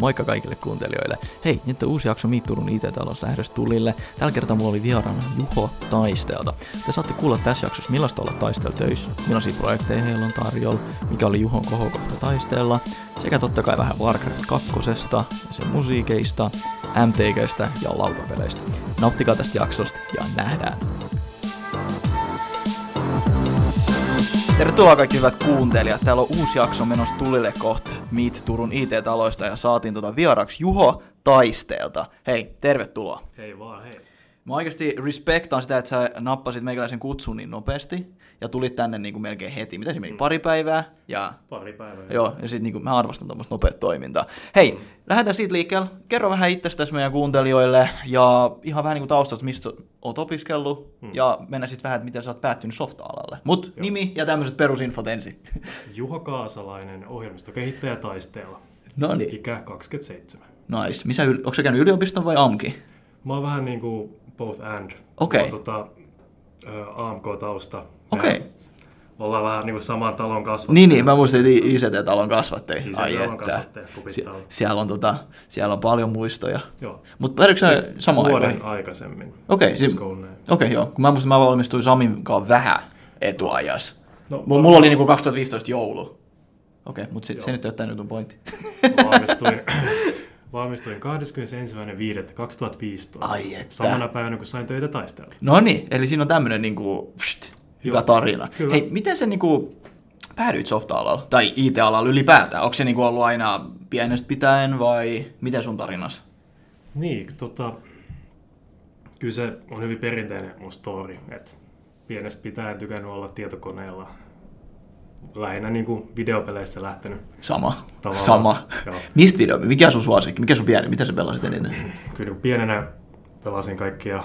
Moikka kaikille kuuntelijoille. Hei, nyt on uusi jakso Miitturun IT-talous lähdössä tulille. Tällä kertaa mulla oli vieraana Juho Taistelta. Te saatte kuulla tässä jaksossa, millaista olla taistel töissä, millaisia projekteja heillä on tarjolla, mikä oli Juhon kohokohta taistella, sekä totta kai vähän Warcraft 2, ja sen musiikeista, MTGstä ja lautapeleistä. Nauttikaa tästä jaksosta ja nähdään. Tervetuloa kaikki hyvät kuuntelijat. Täällä on uusi jakso menossa tulille kohta Meet Turun IT-taloista ja saatiin tota vieraksi Juho Taisteelta. Hei, tervetuloa. Hei vaan, hei. Mä oikeasti respektaan sitä, että sä nappasit meikäläisen kutsun niin nopeasti ja tulit tänne niin kuin melkein heti. Mitä se meni? Pari päivää? Ja, Pari päivää. joo, ja sitten niin kuin, mä arvostan tuommoista nopeat toimintaa. Hei, lähdetään siitä liikkeelle. Kerro vähän itsestäsi meidän kuuntelijoille ja ihan vähän niin kuin taustasta, mistä oot opiskellut Hmm. ja mennä sitten vähän, että miten sä oot päättynyt softa-alalle. Mut nimi ja tämmöiset perusinfot ensin. Juho Kaasalainen, ohjelmistokehittäjä taisteella. no niin, Ikä 27. nice. Missä, yl- onko sä käynyt yliopiston vai AMKi? Mä oon vähän niin kuin both and. Okei. On tota, AMK-tausta. Okei. Me Ollaan vähän niin kuin saman talon kasvattu. Niin, niin, mä muistin, että ICT-talon kasvatteja. ICT-talon kasvatteja, Kupitalo. siellä, on, tota, siellä on paljon muistoja. Joo. Mutta lähdikö sä samaan Vuoden aikaan? aikaisemmin. Okei, siis, Olisiko näin? okei, joo. Kun mä muistin, että mä valmistuin Samin kanssa vähän etuajas. No, M- mulla oli niinku 2015 joulu. Okei, mutta se, se nyt ei ole tämä nyt on pointti. valmistuin, valmistuin 21.1.2015. Ai että. Samana päivänä, kun sain töitä taistella. No niin, eli siinä on tämmönen niinku, pst, hyvä tarina. Kyllä. Hei, miten se niinku päädyit softa-alalla tai IT-alalla ylipäätään? Onko se niinku ollut aina pienestä pitäen vai miten sun tarinas? Niin, tota, kyllä se on hyvin perinteinen mun story, että pienestä pitäen tykännyt olla tietokoneella. Lähinnä niin kuin videopeleistä lähtenyt. Sama. Tavallaan, Sama. joo. Mistä video? Mikä on sun suosikki? Mikä sun pieni? Mitä sä pelasit eniten? Kyllä pienenä pelasin kaikkia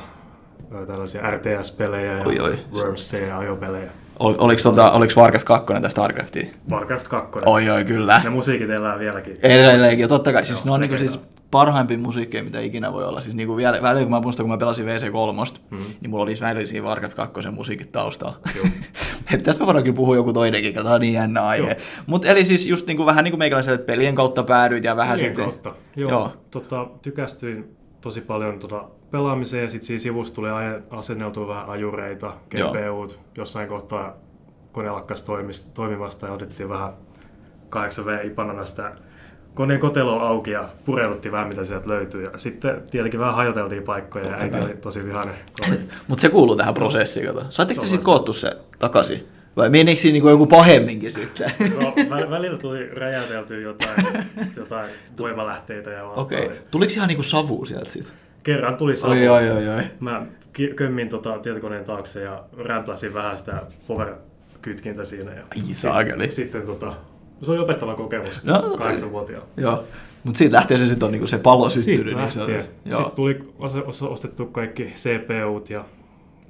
tällaisia RTS-pelejä ja Oi, oi. Wormsia ajopelejä. Ol, oliko, tota, oliko Warcraft 2 tästä Starcraftia? Warcraft 2. Oi, oi, kyllä. Ne musiikit elää vieläkin. Edelleenkin, totta kai. Siis Joo, ne on niinku siis parhaimpia musiikkeja, mitä ikinä voi olla. Siis niinku vielä, välillä kun mä muistan, kun mä pelasin VC3, mm. niin mulla oli välillä siinä Warcraft 2 musiikit taustalla. Joo. Tästä me voidaan kyllä puhua joku toinenkin, kun tää on niin jännä aihe. Mutta eli siis just niinku, vähän niin kuin meikäläiselle, että pelien kautta päädyit ja vähän Pelien sitten... kautta. Joo, Joo. Joo. Tota, tykästyin tosi paljon tota pelaamiseen ja sitten siinä sivussa tuli asenneltua vähän ajureita. GPUt. Jossain kohtaa kone lakkas toimimasta ja otettiin vähän 8V-ipanana sitä koneen koteloa auki ja pureuduttiin vähän mitä sieltä löytyy. Ja sitten tietenkin vähän hajoteltiin paikkoja ja Totta äiti kai. oli tosi vihainen. Mutta se kuuluu tähän prosessiin, kato. Saatteko te sitten koottu se takaisin? Vai menikö siinä niinku joku pahemminkin sitten? No, vä- välillä tuli räjäyteltyä jotain, jotain voimalähteitä ja vastaavia. Okay. Tuliko ihan niinku savu sieltä sitten? Kerran tuli savu. Oi, oi, oi, oi. Mä kömmin tota tietokoneen taakse ja rämpläsin vähän sitä power-kytkintä siinä. Ja Ai saakeli. Sitten tota, se oli opettava kokemus No, kahdeksanvuotiaana. Joo. Mutta siitä lähtien se sitten on niinku se pallo syttynyt. Siitä Niin se joo. Sitten tuli os- os- ostettu kaikki CPUt ja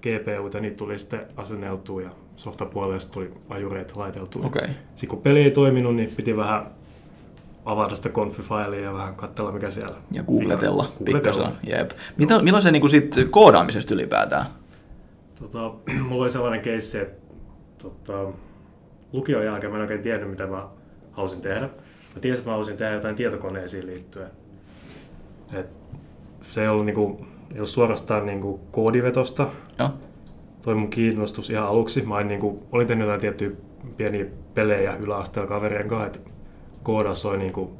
GPUt ja niitä tuli sitten asenneltua ja softapuolelle sitten tuli ajureet laiteltua. Okei. Sitten kun peli ei toiminut, niin piti vähän avata sitä konfifailia ja vähän katsella mikä siellä. Ja googletella Googletella. pikkasen. Jep. Mitä, milloin se niinku sit koodaamisesta ylipäätään? Tota, mulla oli sellainen keissi, että tota, lukion jälkeen mä en oikein tiennyt, mitä mä halusin tehdä. Mä tiesin, että mä halusin tehdä jotain tietokoneisiin liittyen. Et se ei ollut, niinku, ei ollut suorastaan niinku koodivetosta. Joo. Toi mun kiinnostus ihan aluksi. Mä olin, niinku, olin tehnyt jotain tiettyjä pieniä pelejä yläasteella kaverien kanssa, että koodaus soi niinku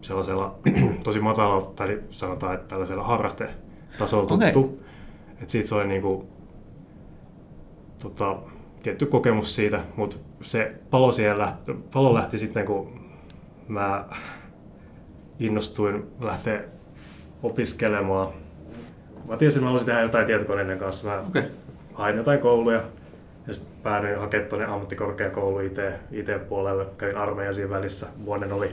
sellaisella tosi matalalla, tai sanotaan, että tällaisella harrastetasolla tuttu. Et siitä se oli niinku, tota, tietty kokemus siitä, mutta se palo, siihen lähti, palo lähti sitten, kun mä innostuin lähteä opiskelemaan. Kun mä tiesin, että mä haluaisin tehdä jotain tietokoneiden kanssa. Mä Okei. hain jotain kouluja ja sitten päädyin hakemaan tuonne ammattikorkeakoulu IT, IT-puolelle. Kävin armeijan siinä välissä. Vuoden oli,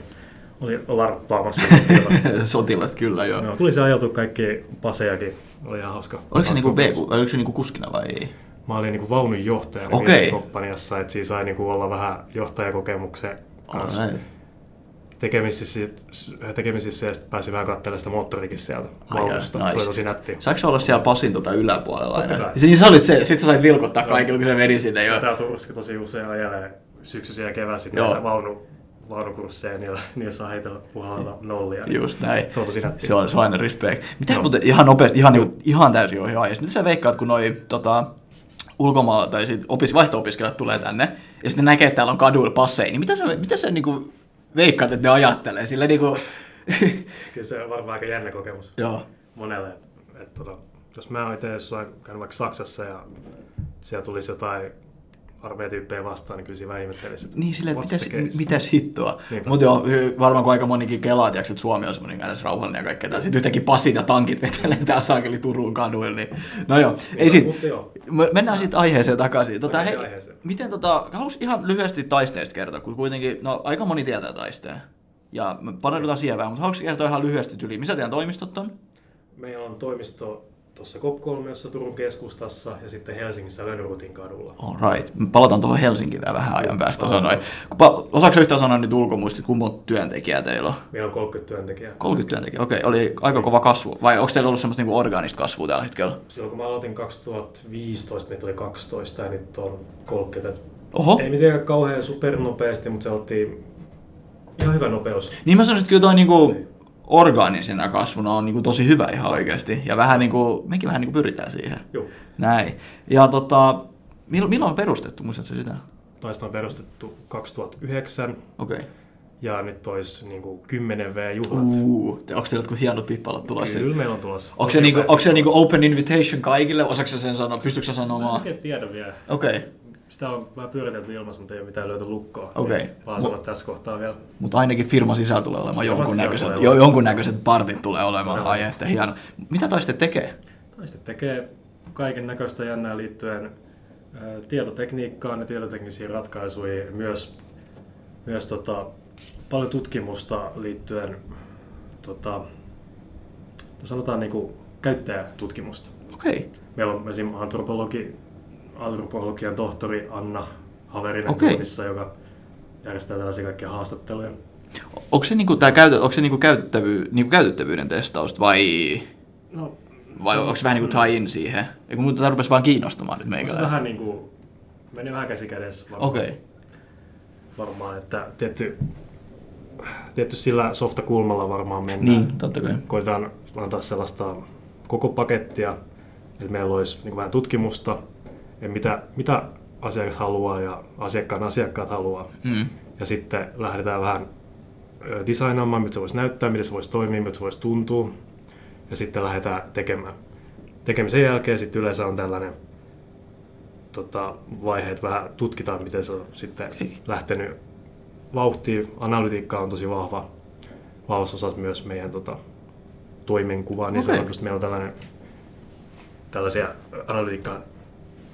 oli larppaamassa. sotilasta. Sotilasta kyllä, joo. no, tuli se ajeltu kaikki pasejakin. Oli ihan hauska. Oliko se niinku B, oliko se niinku kuskina vai ei? Mä olin niinku vaunun johtajana okay. komppaniassa, että siinä sai niinku olla vähän johtajakokemuksen kanssa Alright. Tekemisissä, tekemisissä ja sitten pääsi vähän katselemaan sitä moottorikin sieltä vaunusta. jaa, Se oli nice. tosi nätti. Se olla siellä pasin tota yläpuolella? Aina? kai. Siis sä olit se, sit sä sait vilkottaa Joo. kaikille, kun se meni sinne jo. Tää Turussa tosi usein ajelee syksyisiä ja keväisin vaunu vaunukursseja, niillä, niillä saa heitellä puhalata nollia. Just näin. Se on tosi nätti. Se on, se on aina respect. Mitä Joo. muuten ihan nopeasti, ihan, niinku, ihan täysin ohi aiheesta. Mitä sä veikkaat, kun noi tota, ulkomailla tai sit opis, vaihto-opiskelijat tulee tänne ja sitten näkee, että täällä on kaduilla passeja, niin mitä sä, mitä sä niinku veikkaat, että ne ajattelee? Sillä niinku... Kyllä se on varmaan aika jännä kokemus Joo. monelle. Että, että, tota, jos mä itse jossain käynyt vaikka Saksassa ja siellä tulisi jotain armeijatyyppejä vastaan, niin kyllä siinä vähän ihmettelisi, että Niin silleen, että mitäs, mitäs hittoa. Mutta joo, varmaan kun aika monikin kelaa, tiiäks, että Suomi on semmoinen kädessä rauhallinen ja kaikkea. tää. Sitten yhtäkkiä passit ja tankit vetelee täällä saakeli Turun kaduilla. Niin... No joo, ei sit, Mutta joo, Me- Mennään sitten aiheeseen takaisin. Tota, hei, aiheeseen. miten tota, halus ihan lyhyesti taisteesta kertoa, kun kuitenkin, no aika moni tietää taisteen. Ja me paneudutaan siihen vähän, mutta haluatko kertoa ihan lyhyesti yli, missä teidän toimistot on? meillä on toimisto tuossa COP3 Turun keskustassa ja sitten Helsingissä Lönnrutin kadulla. All right. Palataan tuohon Helsinkiin vielä vähän ajan päästä sanoin. Osaatko yhtään sanoa nyt ulkomuistit, kuinka monta työntekijää teillä on? Meillä on 30 työntekijää. 30 työntekijää, okei. Oli aika kova kasvu. Vai onko teillä ollut semmoista niinku orgaanista kasvua tällä hetkellä? Silloin kun mä aloitin 2015, meitä oli 12 ja nyt on 30. Et Oho. Ei mitenkään kauhean supernopeasti, mutta se oltiin ihan hyvä nopeus. Niin mä sanoisin, että kyllä toi niinku orgaanisena kasvuna on niinku tosi hyvä ihan oikeasti. Ja vähän niinku, mekin vähän niinku pyritään siihen. Joo. Näin. Ja tota, milloin, milloin on perustettu, muistatko sitä? Taista on perustettu 2009 Okei. Okay. ja nyt olisi niin kuin 10 V-juhlat. Uh, te, onko teillä jotkut hienot pippalat tulossa? Kyllä meillä on tulossa. Onko se, niinku, onko se niinku open invitation kaikille? Osaatko sen sanoa? Pystytkö en sanomaan? oikein tiedä vielä. Okei. Okay. Sitä on vähän pyöritelty ilmassa, mutta ei ole mitään löyty lukkoa. Okei. Niin Vaan sanoa tässä kohtaa vielä. Mutta ainakin firma sisällä tulee olemaan jonkunnäköiset, jo, jonkunnäköiset partit tulee olemaan. Ai että hieno. Mitä taiste tekee? Taiste tekee kaiken näköistä jännää liittyen tietotekniikkaan ja tietoteknisiin ratkaisuihin. Myös, myös tota, paljon tutkimusta liittyen tota, sanotaan niin kuin käyttäjätutkimusta. Okei. Okay. Meillä on esimerkiksi antropologi, antropologian tohtori Anna Haverinen Okei. Duunissa, joka järjestää tällaisia kaikkia haastatteluja. Onko se, niinku, tää käytö, onko se niinku käytettävy, niinku käytettävyyden testausta vai, No, vai se on- onko se vähän niinku tie in siihen? Eikö muuta tämä rupesi vaan kiinnostamaan nyt se meikällä? vähän niin kuin, meni vähän käsi kädessä varmaan. Okei. Okay. varmaan, että tietty, tietty sillä softakulmalla varmaan mennään. Niin, totta kai. Koitetaan antaa sellaista koko pakettia, että meillä olisi niin vähän tutkimusta, että mitä, mitä asiakas haluaa ja asiakkaan asiakkaat haluaa. Mm. Ja sitten lähdetään vähän designaamaan, mitä se voisi näyttää, miten se voisi toimia, mitä se voisi tuntua. Ja sitten lähdetään tekemään. Tekemisen jälkeen sitten yleensä on tällainen tota, vaihe, että vähän tutkitaan, miten se on sitten Okei. lähtenyt vauhtiin. Analytiikka on tosi vahva, vahvassa osassa myös meidän tota, toimenkuvaa. Niin Okei. sanotusti meillä on tällainen, tällaisia analytiikkaan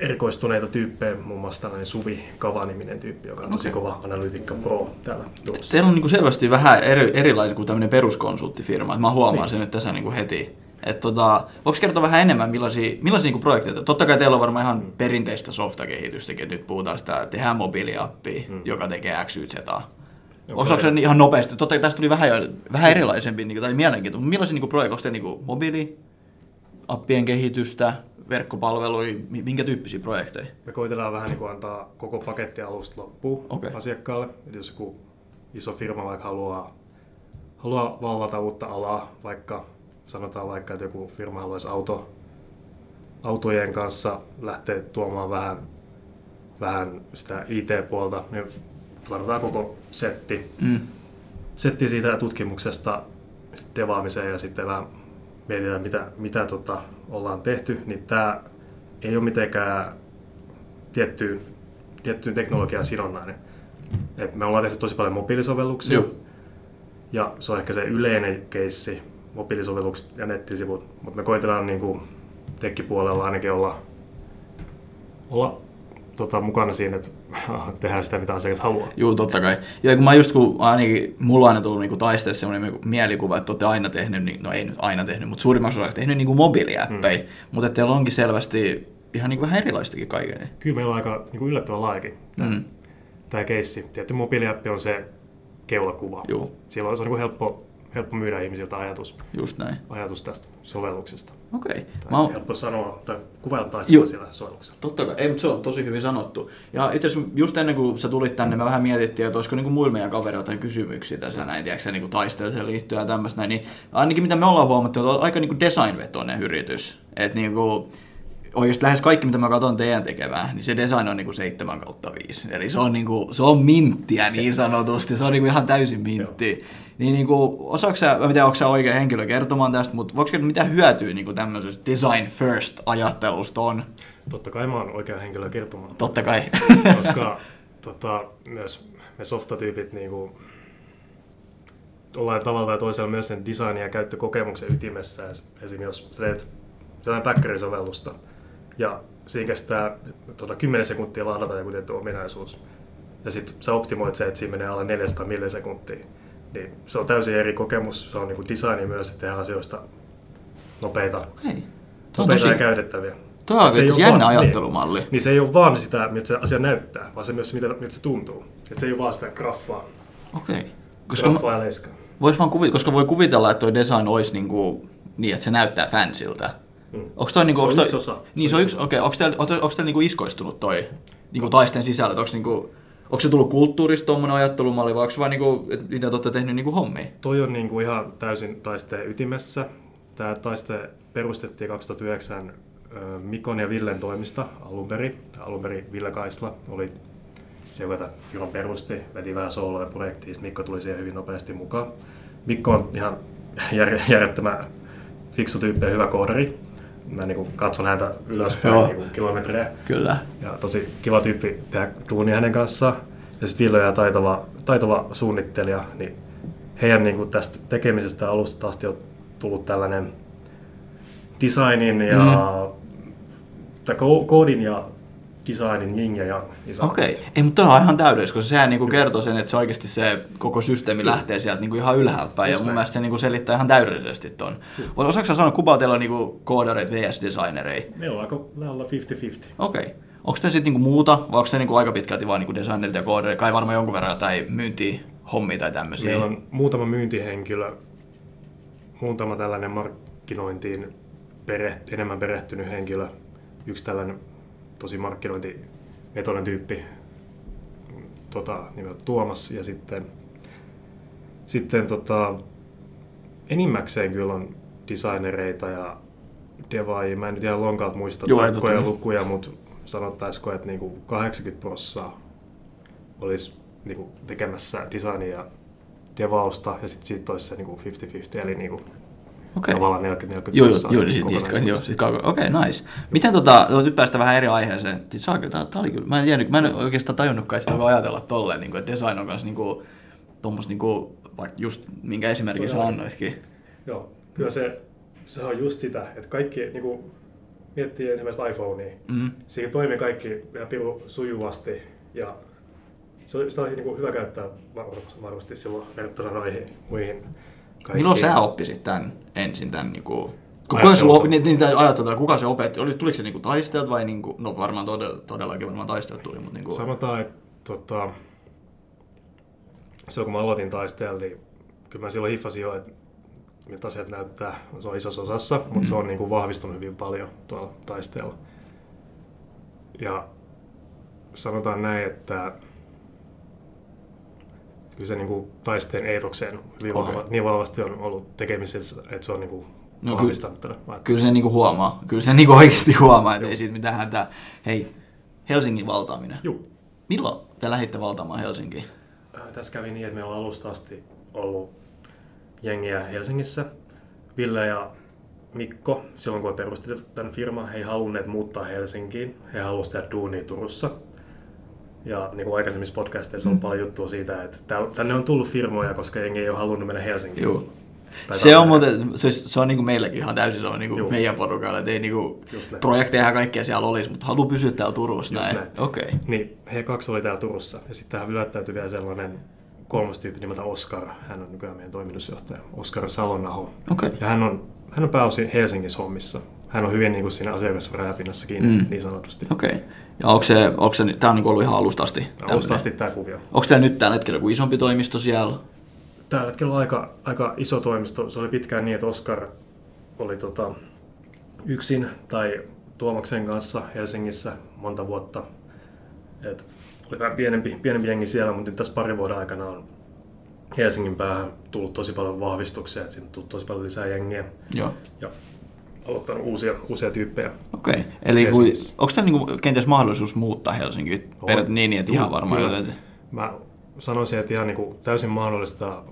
erikoistuneita tyyppejä, muun muassa tällainen Suvi Kava-niminen tyyppi, joka on tosi Okei. kova analytiikka pro täällä tuossa. Teillä on niinku selvästi vähän eri, erilainen kuin tämmöinen peruskonsulttifirma. Et Mä huomaan Niin. sen nyt tässä niinku heti. Et tota, voiko kertoa vähän enemmän, millaisia, millaisia niinku projekteja? Totta kai teillä on varmaan ihan perinteistä softakehitystäkin, että nyt puhutaan sitä, että tehdään mobiiliappi, Mm. joka tekee X, Y, Z. Osaako se ihan nopeasti? Totta kai tästä tuli vähän, vähän erilaisempi niin, tai mielenkiintoinen. Millaisia niin projekteja? Onko niin mobiiliappien kehitystä, verkkopalveluja, mi- minkä tyyppisiä projekteja? Me koitellaan vähän niin kuin antaa koko paketti alusta loppuun Okei. asiakkaalle. Eli jos joku iso firma vaikka haluaa, haluaa vallata uutta alaa, vaikka sanotaan vaikka, että joku firma haluaisi auto, autojen kanssa lähteä tuomaan vähän, vähän sitä IT-puolta, niin varataan koko setti, Mm. setti siitä tutkimuksesta devaamiseen ja sitten vähän mietitään, mitä, mitä tota ollaan tehty, niin tämä ei ole mitenkään tiettyyn, tiettyyn teknologiaan sidonnainen. Et me ollaan tehty tosi paljon mobiilisovelluksia, Joo. ja se on ehkä se yleinen keissi, mobiilisovellukset ja nettisivut, mutta me koitetaan niin kuin tekkipuolella ainakin olla, olla tota, mukana siinä, että tehdään sitä, mitä asiakas haluaa. Joo, totta kai. Ja kun mä just, kun ainakin mulla on aina tullut niinku taisteessa semmoinen mielikuva, että olette aina tehnyt, niin, no ei nyt aina tehnyt, mutta suurimmaksi osaksi tehnyt niinku mobiiliäppejä, mm. mutta että teillä onkin selvästi ihan niinku vähän erilaistakin kaiken. Kyllä meillä on aika niin kuin yllättävän laajakin tämä, Mm. tämä keissi. Tietty mobiiliappi on se keulakuva. Joo. Silloin se on niin kuin helppo, helppo myydä ihmisiltä ajatus, Just näin. ajatus tästä sovelluksesta. Okei. Tai Mä oon, helppo sanoa tai kuvailla taistella siellä sovelluksella. Totta kai, ei, mutta se on tosi hyvin sanottu. Ja itse asiassa just ennen kuin sä tulit tänne, me vähän mietittiin, että olisiko niinku muilla meidän kavereilla kysymyksiä tässä näin, tiedätkö, niinku taisteeseen liittyen ja tämmöistä näin. Niin ainakin mitä me ollaan huomattu, että on aika niinku design-vetoinen yritys. Että niinku, oikeasti lähes kaikki, mitä mä katson teidän tekevää, niin se design on niinku 7 kautta 5. Eli se on, niinku, se on minttiä niin sanotusti, se on niinku ihan täysin mintti. Niin niinku, osaako sä, mä en tiedä, onko sä oikea henkilö kertomaan tästä, mutta voiko mitä hyötyä niinku tämmöisestä design first ajattelusta on? Totta kai mä oon oikea henkilö kertomaan. Totta kai. koska tota, myös me softatyypit niin kuin, ollaan tavalla tai toisella myös sen design- ja käyttökokemuksen ytimessä. Esimerkiksi jos sä teet jotain backeri-sovellusta ja siinä kestää tota, 10 sekuntia ladata joku tietty ominaisuus ja sitten sä optimoit se, että siinä menee alle 400 millisekuntia, niin se on täysin eri kokemus. Se on niin kuin designi myös, että tehdään asioista nopeita. Tuo on nopeita tosi, ja käytettäviä. tuo on Se jännä vaan- ajattelumalli. Niin, niin se ei ole vaan sitä, miltä se asia näyttää, vaan se myös, miltä, miltä se tuntuu. Et se ei ole vaan sitä graffaa, Okei. Koska, mä- graffaa ja leiskaa. vois vaan kuvi, koska voi kuvitella, että toi design olisi niinku, niin, että se näyttää fansiltä. Mm. Onko toi niinku, Se on onks toi, yksi osa. Niin, se on yksi, okei, onko teillä, onko teillä niinku iskoistunut toi niinku taisten sisällöt? Onko niinku, onko se tullut kulttuurista tuommoinen ajattelumalli vai onko se vaan niinku, mitä te olette tehnyt niinku hommia? Toi on niin kuin ihan täysin taisteen ytimessä. Tämä taiste perustettiin 2009 ö, Mikon ja Villen toimista alun perin. Alun perin Ville Kaisla oli se, joka Juron perusti, veti vähän sooloja projektiin, Mikko tuli siihen hyvin nopeasti mukaan. Mikko on ihan jär, järjettömän fiksu tyyppi ja hyvä koodari. Mä niin kuin katson häntä ylöspäin Joo. niin kuin kilometrejä. Kyllä. Ja tosi kiva tyyppi tehdä duunia hänen kanssaan. Ja sitten Ville ja taitava, taitava suunnittelija, niin heidän niin kuin tästä tekemisestä alusta asti on tullut tällainen designin ja tai ko- koodin ja designin yin ja yang. Okei, sanotusti. ei, mutta toi on ihan täydellistä, koska sehän niinku kertoo sen, että se oikeasti se koko systeemi lähtee sieltä niinku ihan ylhäältä päin, ja mun näin. mielestä se niinku selittää ihan täydellisesti ton. Osaatko sä sanoa, kuka teillä on niinku koodareita vs designereita? Meillä on aika lähellä 50-50. Okei. Onko te sitten niinku muuta, vai onko te niinku aika pitkälti vaan niinku designerit ja koodareita? Kai varmaan jonkun verran jotain myyntiä, hommia tai tämmöisiä. Meillä on muutama myyntihenkilö, muutama tällainen markkinointiin pereht, enemmän perehtynyt henkilö, yksi tällainen tosi markkinointivetoinen tyyppi tota, nimeltä Tuomas ja sitten, sitten tota, enimmäkseen kyllä on designereita ja devaajia. Mä en nyt ihan lonkalta muista Joo, tarkkoja totta. lukuja, mutta sanottaisiko, että niinku 80 prosenttia olisi niinku tekemässä designia ja devausta ja sitten siitä olisi se niinku 50-50, eli niinku Okei. tavallaan 40-40 Joo, joo, joo, sit niistä, joo, kauko- okei, okay, nice. Miten tota, no, nyt päästään vähän eri aiheeseen. Siis saako, tää, tää oli kyllä, mä en tiennyt, mä en oikeastaan tajunnutkaan sitä voi ajatella tolleen, niin kuin, että design on kanssa niin kuin, tuommoista niin kuin, vaikka just minkä esimerkin sä annoitkin. Joo, kyllä se, se on just sitä, että kaikki niinku, miettii ensimmäistä iPhonea, Mm. siinä toimii kaikki ihan piru sujuvasti ja se on, sitä on niinku hyvä käyttää var- varmasti silloin verrattuna noihin muihin kaikkiin. Milloin sä oppisit tämän ensin tämän niin kuin, kuka sulla, niin, niin, ajatellaan, kuka se opetti? Oli, tuliko se niin kuin taistajat vai niin kuin, no varmaan todella, todellakin varmaan taistajat tuli, mutta niin kuin, Sanotaan, että tota, silloin kun mä aloitin taistella, niin kyllä mä silloin hiffasin jo, että miltä asiat näyttää. Se on isossa osassa, mutta Mm. se on niin kuin vahvistunut hyvin paljon tuolla taisteella. Ja sanotaan näin, että kyllä se niin kuin taisteen eetokseen hyvin Okei. vahva, niin vahvasti on ollut tekemisissä, että se on niin kuin No no, ky- vahvistanut tätä. Kyllä se niinku huomaa. Kyllä se niinku oikeasti huomaa, että ei siitä mitään hätää. Hei, Helsingin valtaaminen. Juu. Milloin te lähditte valtaamaan Helsinkiin? Ää, Tässä kävi niin, että meillä on alusta asti ollut jengiä Helsingissä. Ville ja Mikko, silloin kun he perustivat tämän firman, he ei halunneet muuttaa Helsinkiin. He halusivat tehdä duunia Turussa. Ja niin kuin aikaisemmissa podcasteissa on paljon juttua siitä, että tänne on tullut firmoja, koska jengi ei ole halunnut mennä Helsinkiin. Joo. Tai Se on muuten, se, se on niinku meilläkin ihan täysin se on niinku Joo. meidän porukalla, että ei Just näin. projekteja ja kaikkea siellä olisi, mutta haluaa pysyä täällä Turussa Just näin. näin. Okei. Okay. Niin, he kaksi oli täällä Turussa. Ja sitten tähän yllättäytyi vielä sellainen kolmas tyyppi nimeltä Oskar. Hän on nykyään meidän toimitusjohtaja. Oskar Salonaho. Okei. Ja hän on, hän on pääosin Helsingissä hommissa. Hän on hyvin niin kuin siinä asiakasräpinnassakin, Mm. mm. niin sanotusti. Okei. Okay. Ja onko se, onko se, tää on niinku ollut ihan alusta asti? Alusta asti tämä kuvio. Onko teillä nyt tällä hetkellä joku isompi toimisto siellä? tällä hetkellä on aika, aika iso toimisto. Se oli pitkään niin, että Oscar oli tota, yksin tai Tuomaksen kanssa Helsingissä monta vuotta. Et oli vähän pienempi, pienempi jengi siellä, mutta nyt tässä parin vuoden aikana on Helsingin päähän tullut tosi paljon vahvistuksia, että sinne on tullut tosi paljon lisää jengiä Joo. ja aloittanut uusia, uusia tyyppejä. Okei, okay. eli Helsingissä. onko tämä niinku kenties mahdollisuus muuttaa Helsinkiin? On. Per, niin, niin, että ihan varmaan Kyllä. joten... Mä sanoisin, että ihan niin kuin täysin mahdollista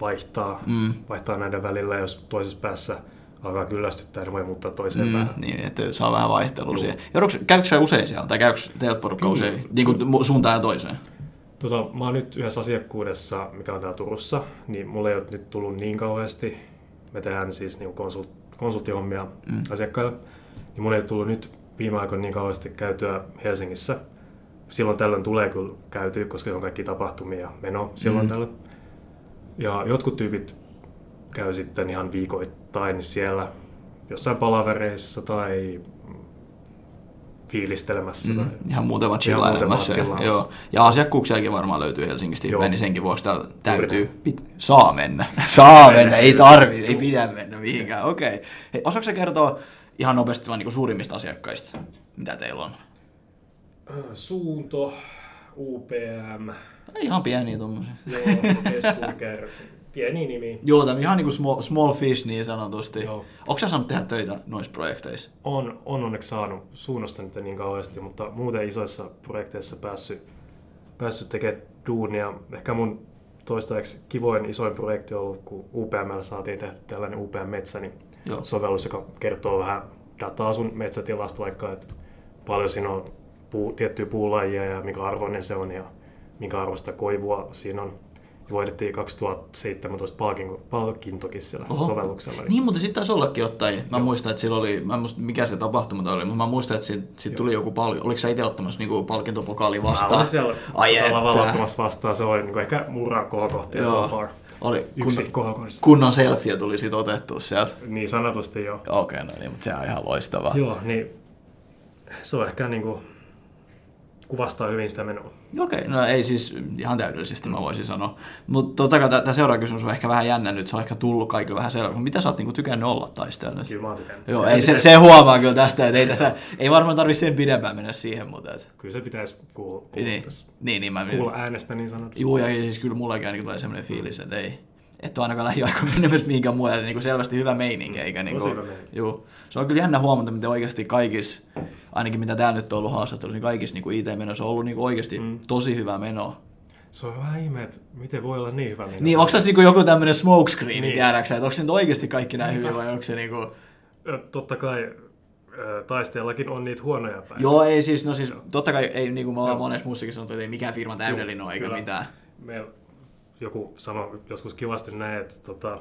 vaihtaa, Mm. vaihtaa näiden välillä, jos toisessa päässä alkaa kyllästyttää, niin voi muuttaa toiseen Mm, päähän. niin, että saa vähän vaihtelua Juu. siihen. Jouduks, käykö sä usein siellä, tai käykö teidät porukka Kyllä. usein, niin kuin suuntaan ja toiseen? Tota, mä oon nyt yhdessä asiakkuudessa, mikä on täällä Turussa, niin mulle ei ole nyt tullut niin kauheasti. Me tehdään siis niin konsult, konsulttihommia Mm. asiakkaille. Niin mulle ei tullut nyt viime aikoina niin kauheasti käytyä Helsingissä. Silloin tällöin tulee kyllä käytyä, koska on kaikki tapahtumia ja meno silloin mm. tällöin. Ja jotkut tyypit käy sitten ihan viikoittain siellä jossain palavereissa tai fiilistelemässä. Mm, Tai ihan muutama chillailemassa. Joo. Ja asiakkuuksiakin varmaan löytyy Helsingistä, Joo. niin senkin vuoksi täällä täytyy, pit, saa mennä. saa mennä, ei tarvi, ei pidä mennä mihinkään. Okei. Okay. Hei, osaatko sä kertoa ihan nopeasti vaan niin suurimmista asiakkaista, mitä teillä on? Suunto, UPM, ihan pieniä tommosia. joo, pieni nimi. Joo, tämä ihan niin kuin small, small fish niin sanotusti. Joo. Onko sä saanut tehdä töitä noissa projekteissa? On, on onneksi saanut suunnossa nyt ei niin kauheasti, mutta muuten isoissa projekteissa päässyt, päässyt tekemään duunia. Ehkä mun toistaiseksi kivoin isoin projekti on ollut, kun UPMllä saatiin tehdä tällainen UPM Metsä, niin Joo. sovellus, joka kertoo vähän dataa sun metsätilasta, vaikka että paljon siinä on puu, tiettyjä puulajia ja minkä arvoinen se on ja minkä arvosta koivua siinä on. Voitettiin 2017 palkinto, palkintokin sillä Oho. sovelluksella. Niin, mutta sitten taisi ollakin ottajia. Mä muistan, että sillä oli, mä muista mikä se tapahtuma oli, mutta mä muistan, että siitä, siitä tuli joku paljon. Oliko sä itse ottamassa niinku palkintopokaali Mä vastaan? olin siellä Ai tota, lavalla että. ottamassa vastaan. Se oli niin ehkä murran kohokohtia Joo. so far. Oli Yksi kun, kohokohdista. kunnon selfie tuli siitä otettua sieltä. Niin sanotusti joo. Okei, okay, no niin, mutta se on ihan loistavaa. Joo, niin se on ehkä niinku, kuvastaa hyvin sitä menoa. Okei, okay, no ei siis ihan täydellisesti mä voisin sanoa. Mutta totta kai tämä seuraava kysymys on ehkä vähän jännä nyt, se on ehkä tullut kaikille vähän selvä. Mitä sä oot niinku tykännyt olla taistelun? Kyllä mä oon tykännyt. Joo, ei, se, se huomaa kyllä tästä, että ei, tässä, ei varmaan tarvitse sen pidempään mennä siihen, mutta... Et, Kyllä se pitäisi kuulla, kuulla, niin, tässä. niin, niin mä kuulla äänestä niin sanotusti. Juu, ja siis kyllä mullakin ainakin tulee semmoinen fiilis, että ei, et ole ainakaan lähiaikoina menemässä mihinkään muualle, että niinku selvästi hyvä meininki, eikä niinku, hyvä meininki. juu. Se on kyllä jännä huomata, miten oikeasti kaikissa, ainakin mitä täällä nyt on ollut haastattelussa, niin kaikissa niinku IT-menossa on ollut niinku oikeasti Mm. tosi hyvä meno. Se on vähän ihme, että miten voi olla niin hyvä. Niin, onko se niinku joku tämmöinen smokescreen, niin. Niin. tiedäksä, että onko se nyt oikeasti kaikki näin hyvin vai onko se niinku... Ö, Totta kai taisteellakin on niitä huonoja päiviä. Joo, ei siis, no siis totta kai ei, niin kuin me ollaan Joo. monessa muussakin sanottu, että ei mikään firma täydellinen ole eikä mitään. Meillä joku sanoi joskus kivasti näin, että tota,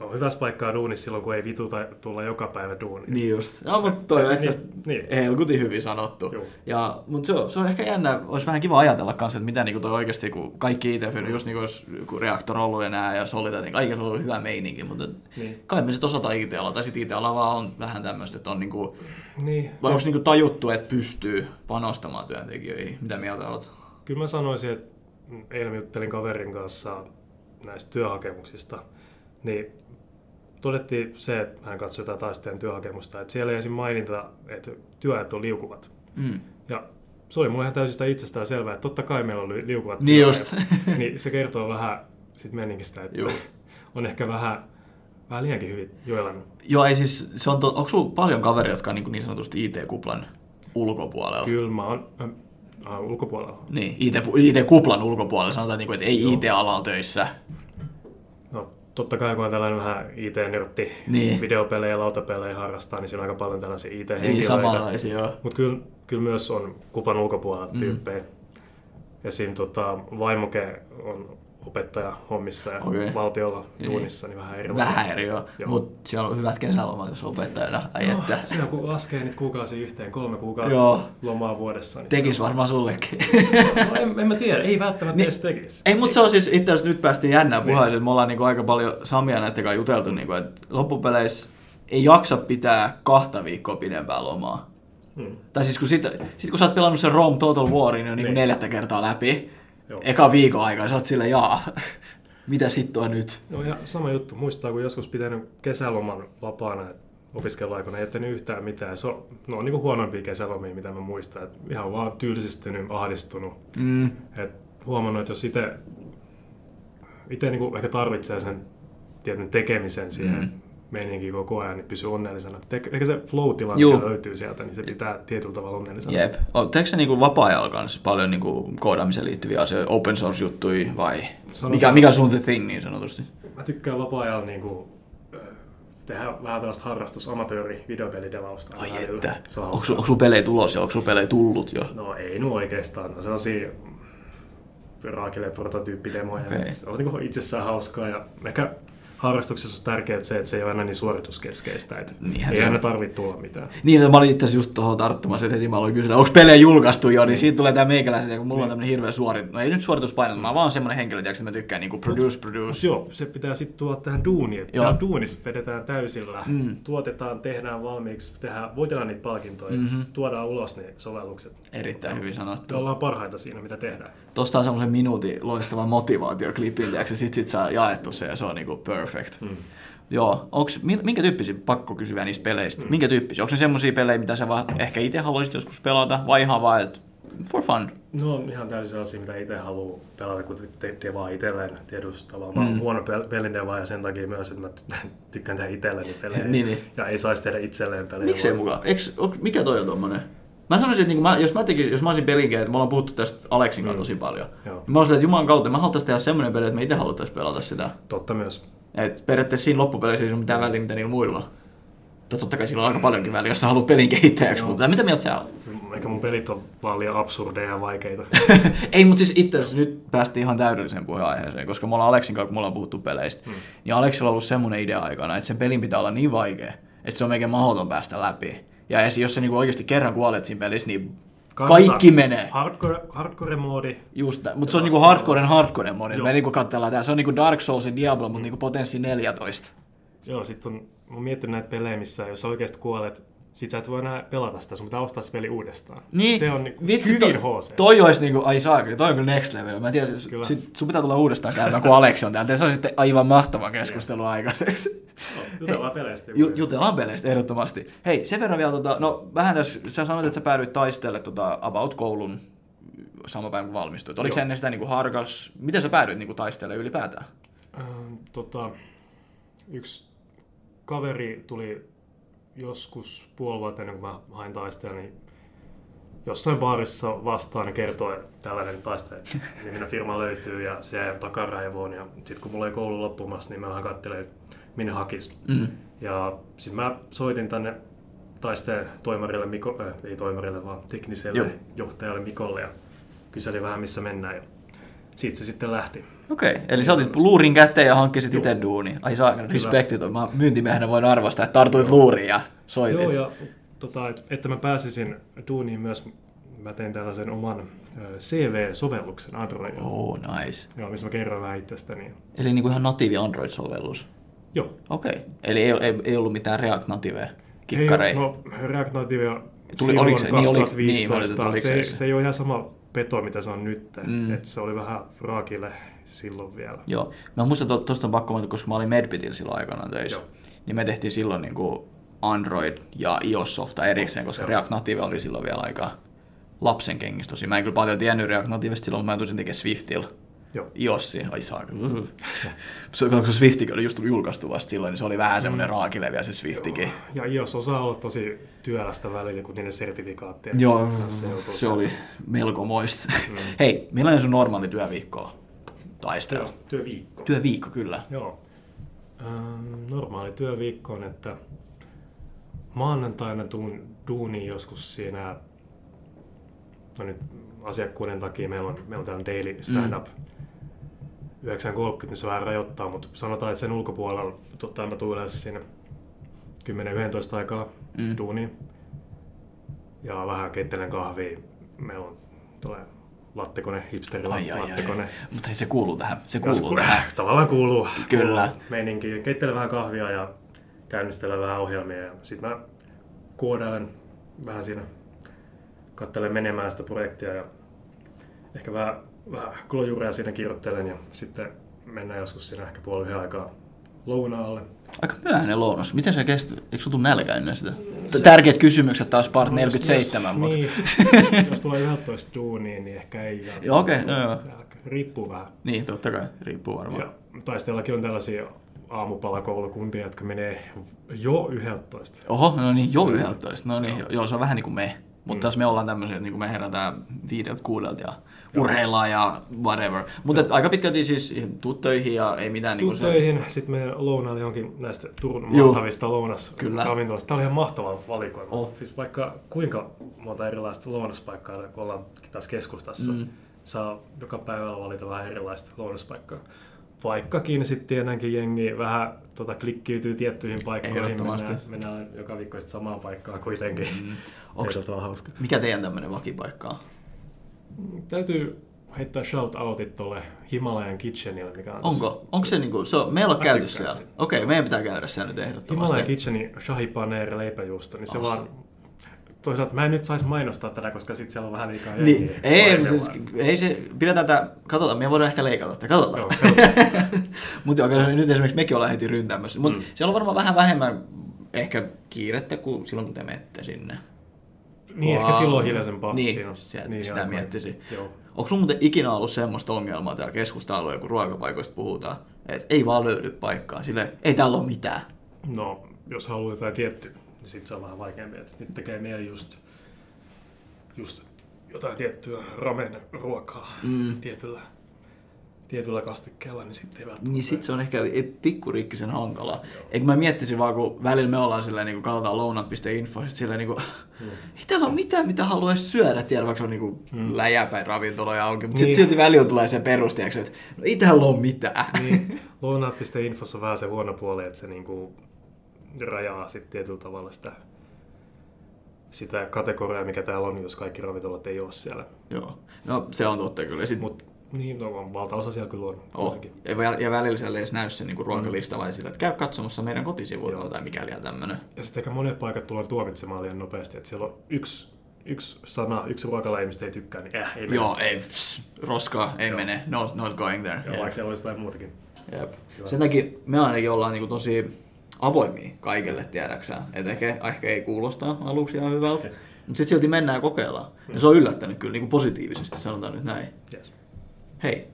on hyvässä paikkaa duunissa silloin, kun ei vituta tulla joka päivä duuniin. Niin just. No, mutta toi on Niin, ehkä niin. helkutin hyvin sanottu. Ja, mutta se on, se on ehkä jännä, olisi vähän kiva ajatella kanssa, että mitä niinku toi oikeasti, kun kaikki it just niin kuin kun Reactor on ollut ja nää ja Solid, niin kaikilla on ollut hyvä meininki, mutta Niin. kai me sitten osataan IT-alaa, tai sitten IT-ala vaan on vähän tämmöistä, että on niinku, Niin. vai onko niinku tajuttu, että pystyy panostamaan työntekijöihin? Mitä mieltä olet? Kyllä mä sanoisin, että eilen juttelin kaverin kanssa näistä työhakemuksista, niin todettiin se, että hän katsoi jotain taisteen työhakemusta, että siellä ei ensin mainita, että työajat on liukuvat. Mm. Ja se oli mulle ihan täysin sitä itsestään selvää, että totta kai meillä on li- liukuvat Niin just. niin se kertoo vähän sit meninkistä, että Joo. on ehkä vähän, vähän liiankin hyvin joillain. Joo, ei siis, se on to, onko sulla paljon kaveria, jotka on niin, niin sanotusti IT-kuplan ulkopuolella? Kyllä mä oon äh, ulkopuolella. Niin, IT, IT-kuplan ulkopuolella sanotaan, niin kuin, että ei Joo. IT-alalla töissä. No totta kai kun on tällainen vähän IT-nörtti, Niin. videopelejä ja lautapelejä harrastaa, niin siinä on aika paljon tällaisia IT-henkilöitä. samanlaisia, joo. Mutta kyllä, kyllä myös on kupan ulkopuolella Mm. tyyppejä. Ja siinä tota, vaimoke on opettaja hommissa ja Okei. valtiolla Niin. duunissa, niin vähän eri. Vähän eri, joo. Joo. Mutta siellä on hyvät kesälomat, jos opettajana. Ai No, että. siinä kun laskee niitä kuukausia yhteen, kolme kuukautta Joo. lomaa vuodessa. Niin Tekis varmaan sullekin. no, en, en, mä tiedä, ei välttämättä Niin. edes tekisi. Ei, mutta se on siis itse asiassa nyt päästiin jännään Niin. puheeseen. Me ollaan niinku aika paljon Samia näiden kanssa juteltu, niinku, että loppupeleissä ei jaksa pitää kahta viikkoa pidempää lomaa. Hmm. Tai siis kun, sit, sit kun sä oot pelannut sen Rome Total Warin jo niinku Niin. neljättä kertaa läpi, Joo. eka viikon aikaa, sä oot sille jaa. Mitä sittoa nyt? No ihan sama juttu. Muistaa, kun joskus pitänyt kesäloman vapaana, opiskeluaikana ei jättänyt yhtään mitään. Se on, no, on niin kuin huonompia kesälomia, mitä mä muistan. Et ihan vaan tylsistynyt, ahdistunut. Mm. Et huomannut, että jos itse itse niin ehkä tarvitsee sen tietyn tekemisen siihen mm. Meininkiin koko ajan, niin pysyy onnellisena. Ehkä se flow-tila, Juu. mikä löytyy sieltä, niin se pitää tietyllä tavalla onnellisena. Jep. Teekö se niinku vapaa-ajalla kanssa paljon niinku koodaamiseen liittyviä asioita, open source juttuja vai Sanotaan- mikä, mikä sun the thing niin sanotusti? Mä tykkään vapaa-ajalla niin kuin, tehdä vähän tällaista harrastus, amatööri, videopelidevausta. Ai että. Onko sulla pelejä tulos ja onko sulla pelejä tullut jo? No ei nu oikeastaan. No sellaisia raakille prototyyppidemoja. Okei. Se on niin itsessään hauskaa ja ehkä harrastuksessa on tärkeää se, että se ei ole aina niin suorituskeskeistä. Että Niinhän ei se aina tarvitse tulla mitään. Niin, no, mä olin itse asiassa just tuohon tarttumassa, että heti mä aloin kysyä, onko pelejä julkaistu jo, niin siitä tulee tää meikäläiset, kun mulla on tämmönen hirveä suoritus, no ei nyt suorituspaino, mä vaan semmonen henkilö, tiiäks, että mä tykkään niinku produce, Mut produce. joo, se pitää sitten tuoda tähän duuniin. Että. Täällä duunissa vedetään täysillä, Mm. tuotetaan, tehdään valmiiksi, tehdään, voitellaan niitä palkintoja, Mhm. mm-hmm. tuodaan ulos ne sovellukset. Erittäin hyvin Me sanottu. ollaan parhaita siinä, mitä tehdään. Tosta on semmoisen minuutin loistava motivaatioklipin, ja sit, sit saa jaettu se ja se on niinku perfect. Mm. Joo, onks, min- minkä tyyppisiä, pakko kysyä niistä peleistä, minkä tyyppisiä? Onko ne semmoisia pelejä, mitä sä vaan ehkä itse haluaisit joskus pelata, vai ihan vaan, että for fun? No on ihan täysin sellaisia, mitä itse haluaa pelata, kun te- devaa itselleen tietysti tavalla. Mä oon Mm. huono pel- pelinevaa ja sen takia myös, että mä ty- tykkään tehdä itselleni pelejä. Niin, niin. Ja ei saisi tehdä itselleen pelejä. Miksei vaan- mukaan? Eiks, on, mikä toi on tommonen? Mä sanoisin, että niinku mä, jos, mä tekisin, jos mä olisin pelinkeä, että me ollaan puhuttu tästä Aleksin kanssa Mm. tosi paljon. Joo. Niin mä olisin, että Jumalan kautta me haluttaisiin tehdä semmoinen peli, että me itse haluttaisiin pelata sitä. Totta myös. Et periaatteessa siinä loppupeleissä ei ole mitään väliä, mitä niillä muilla on. Tai totta kai sillä on aika paljonkin väliä, jos sä haluat pelin kehittäjäksi, Joo. mutta mitä mieltä sä oot? Eikä mun pelit on vaan liian absurdeja ja vaikeita. ei, mutta siis itse asiassa nyt päästiin ihan täydelliseen puheenaiheeseen, koska me ollaan Aleksin kanssa, kun me ollaan puhuttu peleistä, Hmm. niin Aleksilla on ollut semmoinen idea aikana, että sen pelin pitää olla niin vaikea, että se on melkein mahdoton päästä läpi. Ja jos sä niinku oikeasti kerran kuolet siinä pelissä, niin kaikki menee. Hardcore, hardcore-moodi. Just näin. Mutta se on niinku hardcoren hardcoren modi. Joo. Me niinku katsellaan tää. Se on niinku Dark Souls ja Diablo, mutta niinku potenssi 14. Joo, sit on, mä oon miettinyt näitä pelejä, missä jos oikeasti kuolet, sit sä et voi enää pelata sitä, sun pitää ostaa se peli uudestaan. Niin, Se on niinku vitsi, hyvin to, HC. toi olisi niinku, ai saakeli, toi on kyllä next level. Mä tiedän, Kyllä. sit sun pitää tulla uudestaan käymään, kun Aleksi on täällä. Se on sitten aivan mahtava keskustelu aikaiseksi. No, Jutellaan peleistä. Ju, jutellaan peleistä ehdottomasti. Hei, sen verran vielä, tota, no vähän tässä, sä sanoit, että sä päädyit taistelle tota, about koulun sama päivä kun valmistuit. Oliko Joo. se ennen sitä niinku harkas? Miten sä päädyit niinku taistelemaan ylipäätään? Ähm, tota, yksi kaveri tuli joskus puoli vuotta ennen kuin mä hain taistelua, niin jossain baarissa vastaan ja kertoi, että tällainen taiste niminen firma löytyy ja se jäi takaraivoon. Ja sitten kun mulla oli koulu loppumassa, niin mä vähän katselin, minne hakis. Mm. Ja sitten mä soitin tänne taisteen toimarille, Miko, äh, ei toimarille, vaan tekniselle Joo. johtajalle Mikolle ja kyselin vähän missä mennään. Ja siitä se sitten lähti. Okei, okay. eli sä otit luurin käteen ja hankkisit itse duuni. Ai saa, respektit on. Mä myyntimiehenä voin arvostaa, että tartuit luuriin ja soitit. Joo, ja tota, et- että mä pääsisin duuniin myös, mä tein tällaisen oman CV-sovelluksen Androidilla, Oh, nice. joo, missä mä kerron vähän itsestäni. Eli niinku ihan natiivi Android-sovellus. Joo. Okei. Okay. Eli ei, ei, ei, ollut mitään React Native kikkarei. Ei, no, React Native Tuli- oliko se- niin, oliko- 2015, niin, oliko se, se se? se ei ole ihan sama peto, mitä se on nyt. Mm. Et se oli vähän raakille silloin vielä. Joo. Mä muistan, tuosta on pakko mainita, koska mä olin Medbitillä silloin aikana töissä. Joo. Niin me tehtiin silloin niinku Android ja iOS-softa erikseen, koska Joo. React Native oli silloin vielä aika lapsen kengissä tosi. Mä en kyllä paljon tiennyt React Nativesta silloin, mutta mä tusin tekemään Swiftillä. Joo. ai. Se, kun se Swiftikin oli just tullut julkaistu vasta silloin, niin se oli vähän semmoinen raakilevä se Swiftikin. Ja iOS osaa olla tosi työlästä välillä, kun niiden sertifikaatteja. Joo, joutuu se oli melko moista. Hei, millainen sun normaali työviikko on? Taistelu. Työ, työviikko. Työviikko, kyllä. Joo. Ähm, normaali työviikko on, että maanantaina tuun duuniin joskus siinä, no nyt asiakkuuden takia meillä on, meillä on täällä daily stand-up. 9.30, niin se vähän rajoittaa, mutta sanotaan, että sen ulkopuolella totta, mä tuun yleensä siinä 10-11 aikaa Mm. duuniin. Ja vähän keittelen kahvia. Meillä on tulee lattekone, hipsteri Ai, ai, ai, lattekone. ai. Mutta hei, se kuuluu tähän. Se kuuluu ku- tähän. Tavallaan kuuluu. Kyllä. Meininki. Keittelen vähän kahvia ja käynnistelen vähän ohjelmia. Ja sitten mä koodailen vähän siinä, katselen menemään sitä projektia ja ehkä vähän vähän klojuria siinä kirjoittelen ja sitten mennään joskus siinä ehkä puoli yhden aikaa lounaalle. Aika myöhäinen lounas. Miten se kestää? Eikö sun nälkä ennen sitä? Tärkeät kysymykset taas part 47, mutta... Niin, jos tulee 11 duuniin, niin ehkä ei. Joo, okei, no joo. Riippuu vähän. Niin, totta kai. Riippuu varmaan. Ja taisteellakin on tällaisia aamupalakoulukuntia, jotka menee jo 11. Oho, no niin, jo 11. No niin, joo. joo, se on vähän niin kuin me. Mutta mm. me ollaan tämmöisiä, että niin me herätään viideltä kuudelta ja urheillaan ja whatever. Mutta aika pitkälti siis tuut töihin ja ei mitään... Tuut niin töihin, sitten meidän lounaalle johonkin näistä Turun mahtavista lounas Kyllä. ravintolasta. Tämä oli ihan mahtava valikoima. Oh. Siis vaikka kuinka monta erilaista lounaspaikkaa, kun ollaan tässä keskustassa, mm. saa joka päivällä valita vähän erilaista lounaspaikkaa. Vaikkakin sitten tietenkin jengi vähän tota, klikkiytyy tiettyihin paikkoihin, mennään, mennään joka viikko samaan paikkaan kuitenkin. Mm. Onks, hauska. Mikä teidän tämmöinen vakipaikka on? Täytyy heittää shout-outit tuolle Himalayan Kitchenille, mikä on Onko? Onko se niinku, se on, meillä on käyty siellä. Okei, okay, meidän pitää käydä siellä nyt ehdottomasti. Himalayan Kitchenin shahi paneer leipäjuusto, niin se oh. vaan toisaalta mä en nyt saisi mainostaa tätä, koska sitten siellä on vähän liikaa niin, ei, siis, ei se, pidetään tätä, katsotaan, me voidaan ehkä leikata tätä, katsotaan. Joo, Mutta okay, nyt esimerkiksi mekin ollaan heti ryntäämässä. Mutta mm. siellä on varmaan vähän vähemmän ehkä kiirettä kuin silloin, kun te menette sinne. Niin, wow. ehkä silloin hiljaisempaa. Niin, siinä, sieltä, niin sitä miettisi. Onko sun muuten ikinä ollut semmoista ongelmaa täällä keskusta kun ruokapaikoista puhutaan, että ei vaan löydy paikkaa, sille ei täällä ole mitään? No, jos haluaa jotain tiettyä, niin sitten se on vähän vaikeampi. Että nyt tekee mieli just, just jotain tiettyä ramen ruokaa mm. tietyllä tietyllä kastikkeella, niin sitten ei välttämättä... Niin sitten se on ehkä pikkuriikkisen hankalaa. Eikö mä miettisin vaan, kun välillä me ollaan silleen, niin kuin katsotaan lounat.info, ja silleen niin kuin, hmm. ei täällä ole mitään, mitä haluaisi syödä, tiedä, vaikka se on niin kuin hmm. läjäpäin ravintoloja auki, mutta niin. silti välillä tulee se perustiaksi, että no ei täällä ole mitään. Niin. Lounat.info on vähän se huono puoli, että se niin kuin rajaa sitten tietyllä tavalla sitä sitä kategoriaa, mikä täällä on, jos kaikki ravintolat ei ole siellä. Joo, no se on totta kyllä. Sit... Mut niin, no, valtaosa siellä kyllä on. Oh. Ja, ja välillä siellä ei edes näy se niin ruokalista, mm. vai sillä, että käy katsomassa meidän kotisivuilla tai mikäli on tämmöinen. Ja sitten ehkä monet paikat tullaan tuomitsemaan liian nopeasti, että siellä on yksi yksi sana, yksi ruokalaji, mistä ei tykkää, niin äh, ei Joo, ei, pss, roskaa, ei Joo. mene, not, not going there. Joo, vaikka siellä olisi jotain muutakin. Jep. Sen takia me ainakin ollaan niin kuin tosi avoimia kaikille, tiedäksään. Että ehkä, ehkä ei kuulosta aluksi ihan hyvältä, mutta sitten silti mennään ja kokeillaan. Ja se on yllättänyt kyllä niin kuin positiivisesti, sanotaan nyt näin. Yes hei,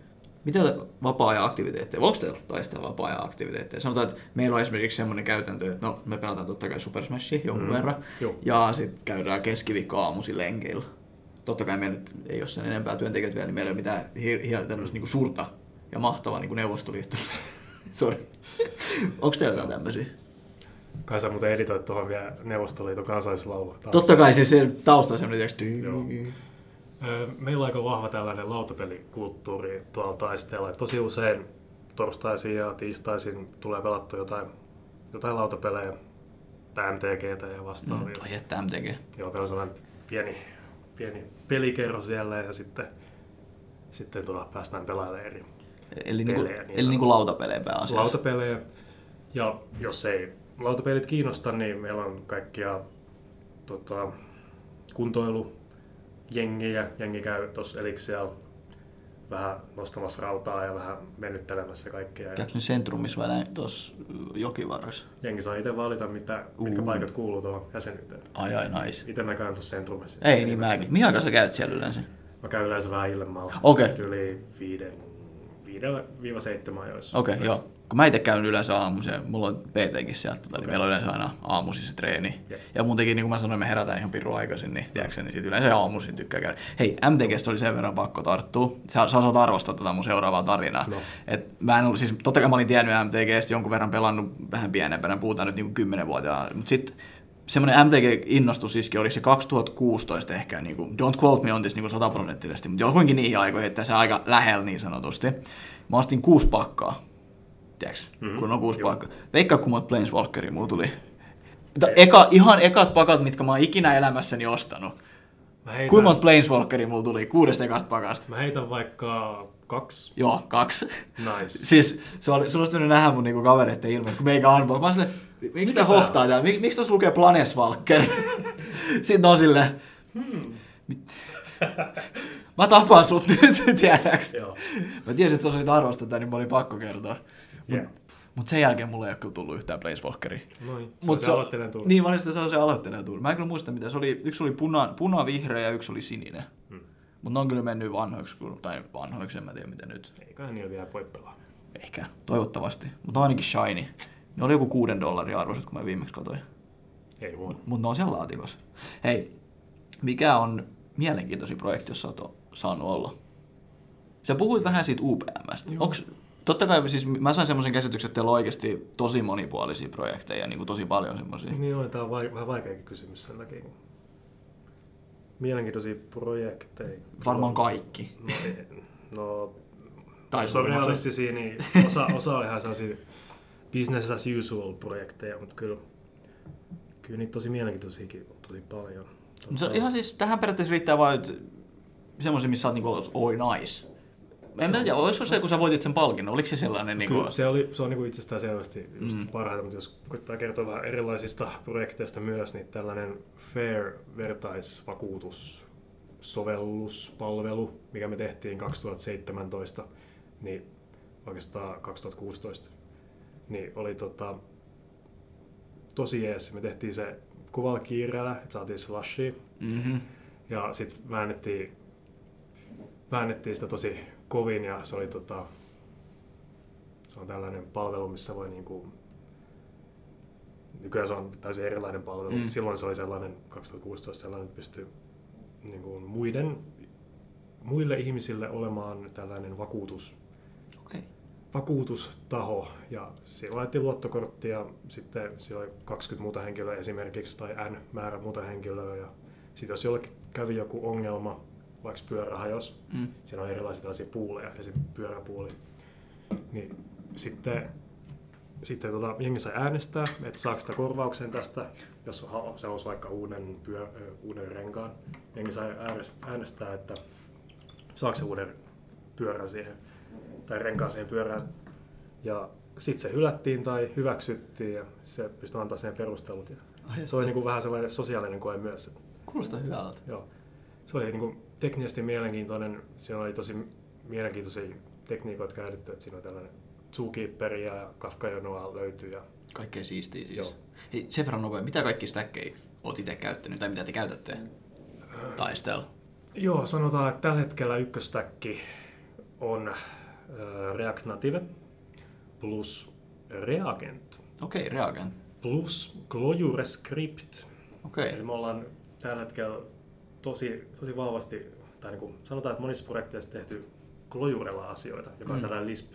mitä vapaa-ajan aktiviteetteja, onko teillä taistella vapaa-ajan aktiviteetteja? Sanotaan, että meillä on esimerkiksi semmoinen käytäntö, että no, me pelataan totta kai Super Smashia jonkun mm. verran, Joo. ja sitten käydään keskiviikko aamuisin lenkeillä. Totta kai meillä nyt ei ole sen enempää työntekijöitä vielä, niin meillä ei ole mitään hi- tämmöistä niin suurta ja mahtavaa niin neuvostoliittoa. Sori. onko teillä jotain tämmöisiä? Kai sä muuten editoit tuohon vielä Neuvostoliiton kansallislaulu. Totta kai siis se tausta on semmoinen, Meillä on aika vahva tällainen lautapelikulttuuri tuolla taisteella. Tosi usein torstaisin ja tiistaisin tulee pelattu jotain, jotain lautapelejä, tai MTGtä ja vastaavia. Mm, ai että MTG. Joo, meillä on sellainen pieni, pieni pelikerro siellä ja sitten, sitten tuolla päästään pelaamaan eri Eli, niinku, pelejä, niin eli niinku lautapelejä pääasiassa. Lautapelejä. Ja jos ei lautapelit kiinnosta, niin meillä on kaikkia tota, kuntoilu, jengiä. Jengi käy tuossa Elixialla vähän nostamassa rautaa ja vähän mennyttelemässä kaikkea. Käykö ne sentrumissa vai tuossa jokivarressa? Jengi saa itse valita, mitä, mitkä paikat kuuluu tuohon jäsenyyteen. Ai ai, nice. Itse mä käyn tuossa sentrumissa. Ei niin mäkin. Mihin aikaan sä käyt siellä yleensä? Mä käyn yleensä vähän illemmalla. Okei. Okay. Yli viiden, viidellä seitsemän ajoissa. Okei, okay, joo kun mä itse käyn yleensä aamuisin, mulla on PTkin sieltä, tota, okay. niin meillä on yleensä aina aamuisin se treeni. Yes. Ja muutenkin, niin kuin mä sanoin, me herätään ihan pirru aikaisin, niin, tiedätkö, niin sit yleensä aamuisin tykkää käydä. Hei, MTGstä oli sen verran pakko tarttua. Sä, sä osaat arvostaa tätä mun seuraavaa tarinaa. No. Et mä en ollut, siis totta kai mä olin tiennyt MTGstä jonkun verran pelannut vähän pienempänä, puhutaan nyt niin 10-vuotiaana, mutta sitten semmoinen MTG-innostus iski, oliko se 2016 ehkä, niin kuin, don't quote me on this niin sataprosenttisesti, mutta johonkin niihin aikoihin, että se aika lähellä niin sanotusti. Mä ostin kuusi pakkaa tiedätkö, mm-hmm. kun on kuusi paikkaa. Veikkaa, kun monta Planeswalkeria mulla tuli. Eka, ihan ekat pakat, mitkä mä oon ikinä elämässäni ostanut. Heitän... Kuinka monta Planeswalkeria mulla tuli kuudesta ekasta pakasta? Mä heitän vaikka kaksi. Joo, kaksi. Nice. siis se oli, sulla olisi nähdä mun niinku kavereiden ilmeet, kun meikä unbox. Mä oon silleen, miksi tää hohtaa täällä? Mik, miksi tuossa lukee Planeswalker? Sitten on silleen, hmm. Mä tapaan sut nyt, tiedäks? Joo. Mä tiesin, että sä olisit arvostaa niin mä olin pakko kertoa. Mut, Yeah. mut sen jälkeen mulle ei ole kyllä tullut yhtään Placewalkeria. Noin, se Mut Mut se aloittelen tullut. Niin, sitä, se on se aloitteinen tuuri. Mä en kyllä muista mitä. Se oli, yksi oli puna, puna-vihreä ja yksi oli sininen. Hmm. Mutta ne on kyllä mennyt vanhoiksi, tai vanhoiksi, en mä tiedä miten nyt. Eiköhän niillä vielä voi pelaa. Ehkä, toivottavasti. Mutta ainakin shiny. Ne oli joku kuuden dollaria arvoiset, kun mä viimeksi katsoin. Ei huono. Mutta ne on siellä laatikossa. Hei, mikä on mielenkiintoisin projekti, jos sä oot o- saanut olla? Sä puhuit vähän siitä UPMstä. Joo. Totta kai siis mä sain semmoisen käsityksen, että teillä on oikeasti tosi monipuolisia projekteja, niin kuin tosi paljon semmoisia. Niin on, tämä on vai, vähän vaikeakin kysymys sen takia. Mielenkiintoisia projekteja. Varmaan kaikki. No, no Tai jos on realistisia, niin osa, osa on ihan sellaisia business as usual projekteja, mutta kyllä, kyllä niitä tosi mielenkiintoisiakin on tosi paljon. Mut Se on ihan siis, tähän periaatteessa riittää vain semmoisia, missä sä oot niinku, oi nice. En mä tiedä, olisiko se, kun sä voitit sen palkinnon, oliko se sellainen niinku... Kyllä, se, oli, se on niin itsestään selvästi just Mm. parhaita, mutta jos koittaa kertoa vähän erilaisista projekteista myös, niin tällainen Fair vertaisvakuutussovelluspalvelu, mikä me tehtiin 2017, niin oikeastaan 2016, niin oli tota, tosi jees. Me tehtiin se kuvalla kiireellä, että saatiin slushia, Mm-hmm. ja sitten väännettiin, väännettiin sitä tosi kovin ja se oli tota, se on tällainen palvelu, missä voi niinku, nykyään se on täysin erilainen palvelu, Mm. mutta silloin se oli sellainen, 2016 sellainen, että pystyi niinku muiden, muille ihmisille olemaan tällainen vakuutus, Okei. vakuutustaho ja siellä laitettiin luottokortti ja sitten siellä oli 20 muuta henkilöä esimerkiksi tai N määrä muuta henkilöä ja sitten jos jollekin kävi joku ongelma, vaikka pyörä hajosi, Mm. siinä on erilaisia tällaisia puuleja ja sitten pyöräpuuli, niin sitten, sitten tota, jengi sai äänestää, että saako sitä korvauksen tästä, jos se olisi vaikka uuden, pyö, uuden renkaan. Jengi sai äänest- äänestää, että saako se uuden pyörän siihen, tai renkaan siihen pyörään. Ja sitten se hylättiin tai hyväksyttiin ja se pystyi antaa sen perustelut. Ja se oli niin kuin vähän sellainen sosiaalinen koe myös. Kuulostaa hyvältä. Joo. Se oli niin kuin teknisesti mielenkiintoinen. Siinä oli tosi mielenkiintoisia tekniikoita käytetty, että siinä on tällainen Zookeeper ja Kafka Jonoa löytyy. Ja Kaikkea siistiä siis. Joo. Hei, sen verran nopea, mitä kaikki stäkkejä oot itse käyttänyt, tai mitä te käytätte taistella? Joo, sanotaan, että tällä hetkellä ykköstäkki on äh, React Native plus Reagent Okei, okay, Reagan. plus Clojure Script. Okei. Eli me ollaan tällä hetkellä tosi, tosi vahvasti, tai niin kuin sanotaan, että monissa projekteissa tehty Clojurella asioita, joka on Mm. tällainen Lisp,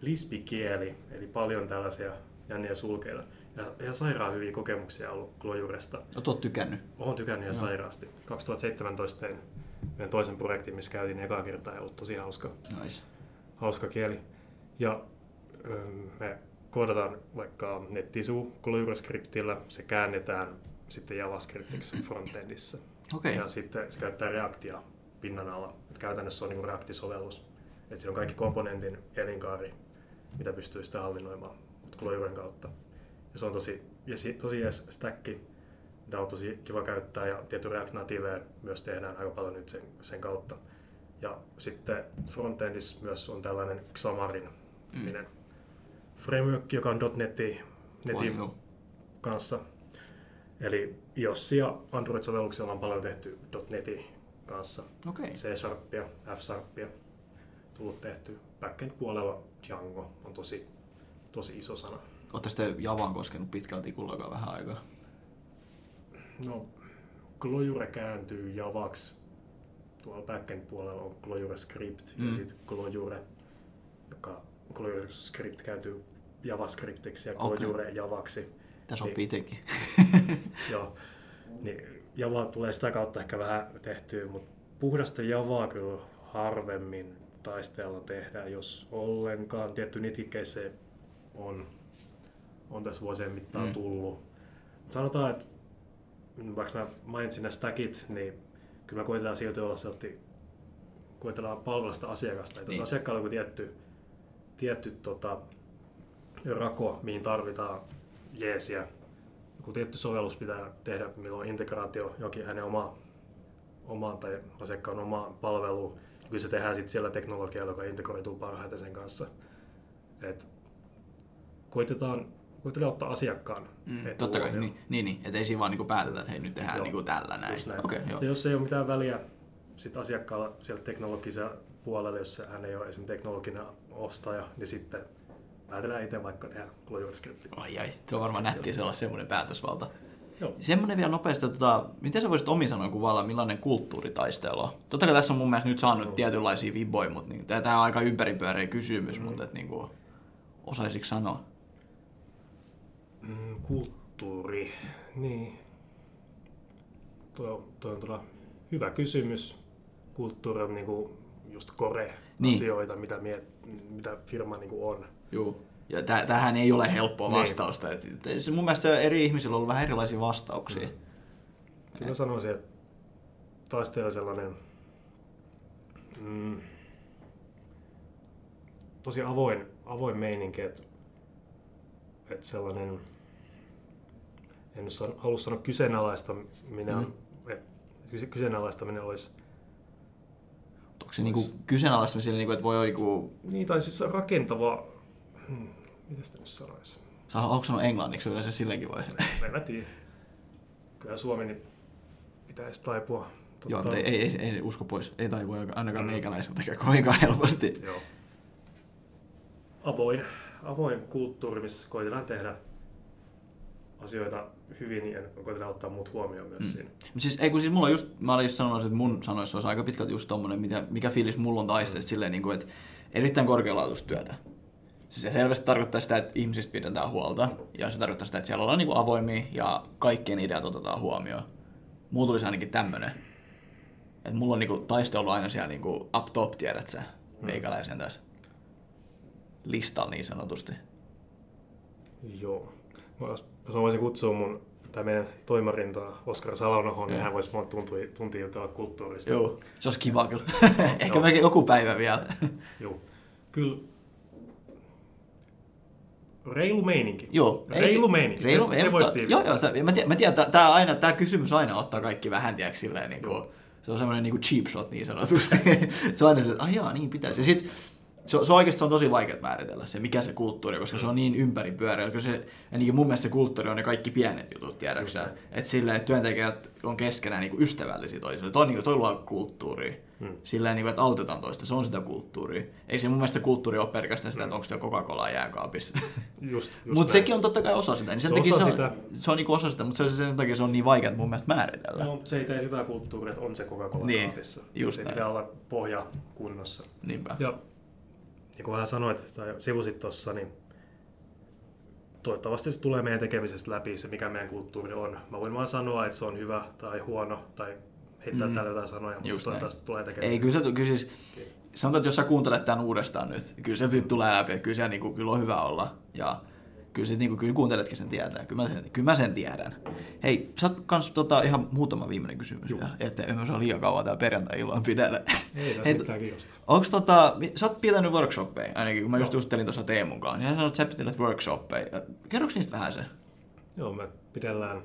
Lisp-kieli, eli paljon tällaisia jänniä sulkeita. Ja ihan sairaan hyviä kokemuksia ollut Clojuresta. Oot, oot tykännyt. Olen tykännyt ihan Joo. sairaasti. 2017 tein meidän toisen projektin, missä käytiin ekaa kertaa ja ollut tosi hauska, Nice. hauska kieli. Ja me koodataan vaikka nettisivu Clojure-skriptillä, se käännetään sitten JavaScriptiksi frontendissa. Okei. Ja sitten se käyttää Reactia pinnan alla. Et käytännössä se on niin React-sovellus. Et siinä on kaikki komponentin elinkaari, mitä pystyy sitä hallinnoimaan Clojuren kautta. Ja se on tosi, ja si- tosi jees stacki, mitä on tosi kiva käyttää. Ja tietty React Native myös tehdään aika paljon nyt sen, sen kautta. Ja sitten frontendissa myös on tällainen Xamarin niminen framework, joka on .NETin netin kanssa. Eli iOS ja Android-sovelluksella on paljon tehty .NETin kanssa. Okei. C-Sharpia, F-Sharpia tullut tehty. Backend-puolella Django on tosi, tosi iso sana. Ootte sitten Javaan koskenut pitkälti kullakaan vähän aikaa. No, Clojure kääntyy Javaksi. Tuolla backend-puolella on Clojure Script mm. Ja sitten Clojure, joka Clojure Script kääntyy JavaScriptiksi ja Okei. Clojure Javaksi. Tässä on Niin. itsekin. Joo, niin Java tulee sitä kautta ehkä vähän tehtyä, mutta puhdasta Javaa kyllä harvemmin taisteella tehdään, jos ollenkaan. Tietty nitikeissä on, on tässä vuosien mittaan Mm. tullut. Mut sanotaan, että vaikka mä mainitsin nämä stackit, niin kyllä me koitetaan silti olla silti, koitetaan palvella sitä asiakasta. Että jos Niin. asiakkaalla on joku tietty, tietty tota, rako, mihin tarvitaan jeesiä, joku tietty sovellus pitää tehdä, milloin on integraatio jokin hänen oma, omaan tai asiakkaan omaan palveluun, niin kyllä se tehdään sitten siellä teknologialla, joka integroituu parhaiten sen kanssa. Et koitetaan, koitetaan ottaa asiakkaan Mm, totta kai, niin, niin, niin. että ei siinä vaan niinku päätetä, että hei nyt tehdään Joo, niinku tällä näin. Näin. Okei, joo. Ja jos ei ole mitään väliä sit asiakkaalla siellä teknologisella puolella, jos hän ei ole esimerkiksi teknologinen ostaja, niin sitten päätellään itse vaikka tehdä JavaScriptia. Ai ai, se on varmaan nättiä se olla semmoinen päätösvalta. Joo. Semmoinen vielä nopeasti, tota, miten sä voisit omin sanoin kuvailla, millainen kulttuuritaistelu on? Totta kai tässä on mun mielestä nyt saanut tietynlaisia viboja, mutta niin, tämä on aika ympäripyöreä kysymys, mm. mutta et, niin kuin, osaisitko sanoa? Mm, kulttuuri, niin. Tuo, tuo on todella hyvä kysymys. Kulttuuri on niinku just core-asioita, Niin. mitä, miet, mitä firma niinku on. Joo. Ja täh- tähän ei ole helppoa Niin. vastausta. Et, et, mun mielestä eri ihmisillä on ollut vähän erilaisia vastauksia. Mm. Kyllä mä sanoisin, että taistella sellainen mm, tosi avoin, avoin meininki, että, että sellainen, en nyt san- halua sanoa kyseenalaistaminen, Mm. että kyse- kyseenalaistaminen olisi, Onko se niinku kyseenalaista sille, niinku, että voi joku... niin tai siis rakentava, hmm, miten sitä nyt sanoisi, Sä onko sanonut englanniksi yleensä silleenkin voi? en mä tiedä. Kyllä Suomi niin pitäisi taipua. Joo, Tota, mutta ei, ei, ei, ei, usko pois. Ei taivu ainakaan Mm. meikäläiseltäkään kovinkaan helposti. Joo. Avoin, avoin kulttuuri, missä koitetaan tehdä asioita hyvin ja koitetaan ottaa muut huomioon myös Mm. mm. siinä. Mut siis, ei kun siis mulla on just, mä olin just sanonut, että mun sanoissa olisi aika pitkälti just tommonen, mitä, mikä fiilis mulla on taisteesta silleen, niin kuin, että erittäin korkealaatuista työtä. Siis se selvästi tarkoittaa sitä, että ihmisistä pidetään huolta, ja se tarkoittaa sitä, että siellä ollaan niin kuin avoimia, ja kaikkien ideat otetaan huomioon. Mulla tulisi ainakin tämmönen. Että mulla on niinku taistelu aina siellä niinku up top, tiedät sä, meikäläisen tässä listalla niin sanotusti. Joo. Mä Jos, mä voisin kutsua mun tai meidän toimarintaa Oskar Salonohon, niin hän voisi monta tuntia, jutella kulttuurista. Joo, se olisi kiva kyllä. Ehkä joku päivä vielä. Joo. Kyllä reilu meininki. Joo. ei Reilu se- meininki. Reilu, se, ei, se mutta- voisi Joo, joo, se, mä tiedän, mä tiedän tää, aina, tää kysymys aina ottaa kaikki vähän, tiedätkö, silleen niin kuin, se on semmoinen niin kuin cheap shot niin sanotusti. se on aina se, että ai jaa, niin pitäisi. Ja sit, se, se oikeasti se on tosi vaikea määritellä se, mikä se kulttuuri on, koska se on niin ympäripyöreä. Koska se, niin mun mielestä se kulttuuri on ne kaikki pienet jutut, tiedätkö sä? Että silleen, että työntekijät on keskenään niin kuin ystävällisiä toisille. Toi, on niin kuin, toi luo kulttuuria. Hmm. Silleen, niin kuin, että autetaan toista, se on sitä kulttuuria. Ei se mun mielestä kulttuuri ole pelkästään sitä, että Mm. onko siellä Coca-Cola jääkaapissa. Just, just Mutta sekin on totta kai osa sitä. Niin sen Se on takia osa se, sitä. on, se on niinku osa sitä, mutta se, sen takia se on niin vaikea mun mielestä määritellä. No, se ei tee hyvää kulttuuria, että on se Coca-Cola Niin, kaapissa. just pitää olla pohja kunnossa. Niinpä. Ja niin kuin vähän sanoit tai sivusit tuossa, niin toivottavasti se tulee meidän tekemisestä läpi, se mikä meidän kulttuuri on. Mä voin vaan sanoa, että se on hyvä tai huono tai heittää Mm. täällä jotain sanoja, mutta Just toivottavasti tulee tekemisestä. Ei, kyllä, se, kyllä siis, sanotaan, että jos sä kuuntelet tämän uudestaan nyt, kyllä se nyt tulee läpi, että kyllä se niinku, kyllä on hyvä olla. Ja kyllä, sit, niinku, kyllä kuunteletkin sen tietää. Kyllä mä sen, kyllä mä sen tiedän. Hei, sä oot kans tota, ihan muutama viimeinen kysymys vielä, että en mä saa liian kauan täällä perjantai-illan pidellä. Ei tässä mitään kiinnostaa. Onks tota, sä oot pitänyt workshoppeja, ainakin kun mä just juttelin tuossa Teemun kanssa, niin hän sanoi, että sä pitelet workshoppeja. Kerroks niistä vähän se? Joo, me pidellään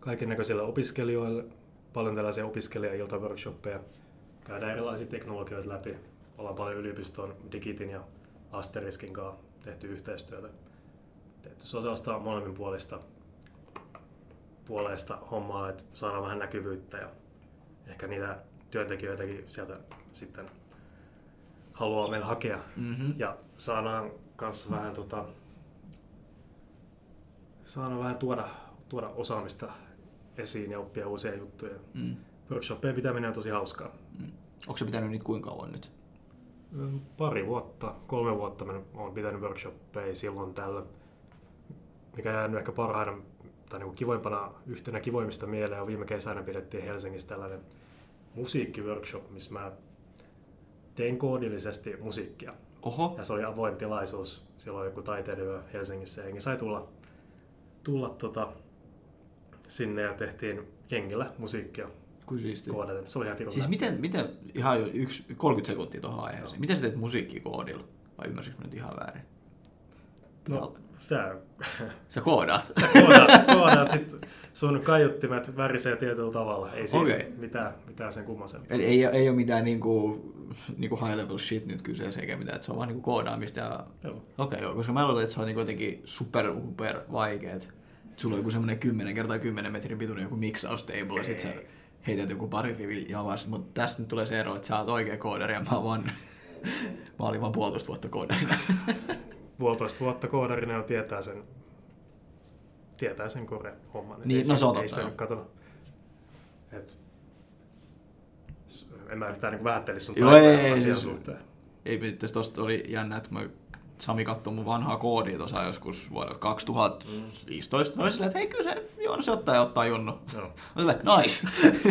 kaiken näköisille opiskelijoille paljon tällaisia opiskelija-iltaworkshoppeja. Käydään erilaisia teknologioita läpi. Ollaan paljon yliopiston Digitin ja Asteriskin kanssa tehty yhteistyötä. Tehty sellaista molemmin puolista puolesta hommaa, että saadaan vähän näkyvyyttä ja ehkä niitä työntekijöitäkin sieltä sitten haluaa meillä hakea. Mm-hmm. Ja saadaan kanssa vähän, tota, saadaan vähän tuoda, tuoda osaamista esiin ja oppia uusia juttuja. Mm. Workshoppien pitäminen on tosi hauskaa. Mm. Onko se pitänyt niitä kuinka kauan nyt? Mm, Pari vuotta, kolme vuotta mä olen pitänyt workshoppeja silloin tällä. Mikä jäänyt ehkä parhaina tai niin kivoimpana, yhtenä kivoimmista mieleen on viime kesänä pidettiin Helsingissä tällainen musiikkiworkshop, missä mä tein koodillisesti musiikkia. Oho. Ja se oli avoin tilaisuus. Siellä oli joku taiteilija Helsingissä ja sai tulla, tulla tota, sinne ja tehtiin jengillä musiikkia Kuin siistiä. koodaten. Se oli ihan pirun Siis miten, miten, ihan jo yksi, 30 sekuntia tuohon aiheeseen. Miten sä teet musiikkia koodilla? Vai ymmärsikö mä nyt ihan väärin? No, Sä, Sä koodaat. sä koodaat, koodaat sit sun kaiuttimet värisee tietyllä tavalla. Ei siis Okei. mitään, mitään sen kummasempaa. Eli ei, ei ole mitään niinku, niinku high level shit nyt kyseessä eikä mitään, että se on vaan niinku koodaamista ja... Okei, okay, joo, koska mä luulen, että se on niinku jotenkin super, super vaikeet. Sulla on joku semmonen 10 kertaa 10 metrin pituinen joku mixaustable ja sit sä Ei. heität joku pari rivi javas. Mutta tästä nyt tulee se ero, että sä oot oikea koodari ja mä vaan... mä olin vaan puolitoista vuotta koodarina. Puolitoista vuotta koodarina jo tietää sen, tietää sen kore homman. Et Niin, ei no se on ei totta, nyt kato. Et, en mä yhtään niin vähättelisi sun Joo, ei, ei, asian siis- suhteen. Ei, itse tosta oli jännä, että mä Sami katsoi mun vanhaa koodia tuossa joskus vuodelta 2015. Mä olin silleen, että hei kyllä se, joo, se ottaa ja ottaa Junnu. Joo. Mä silleen, nice.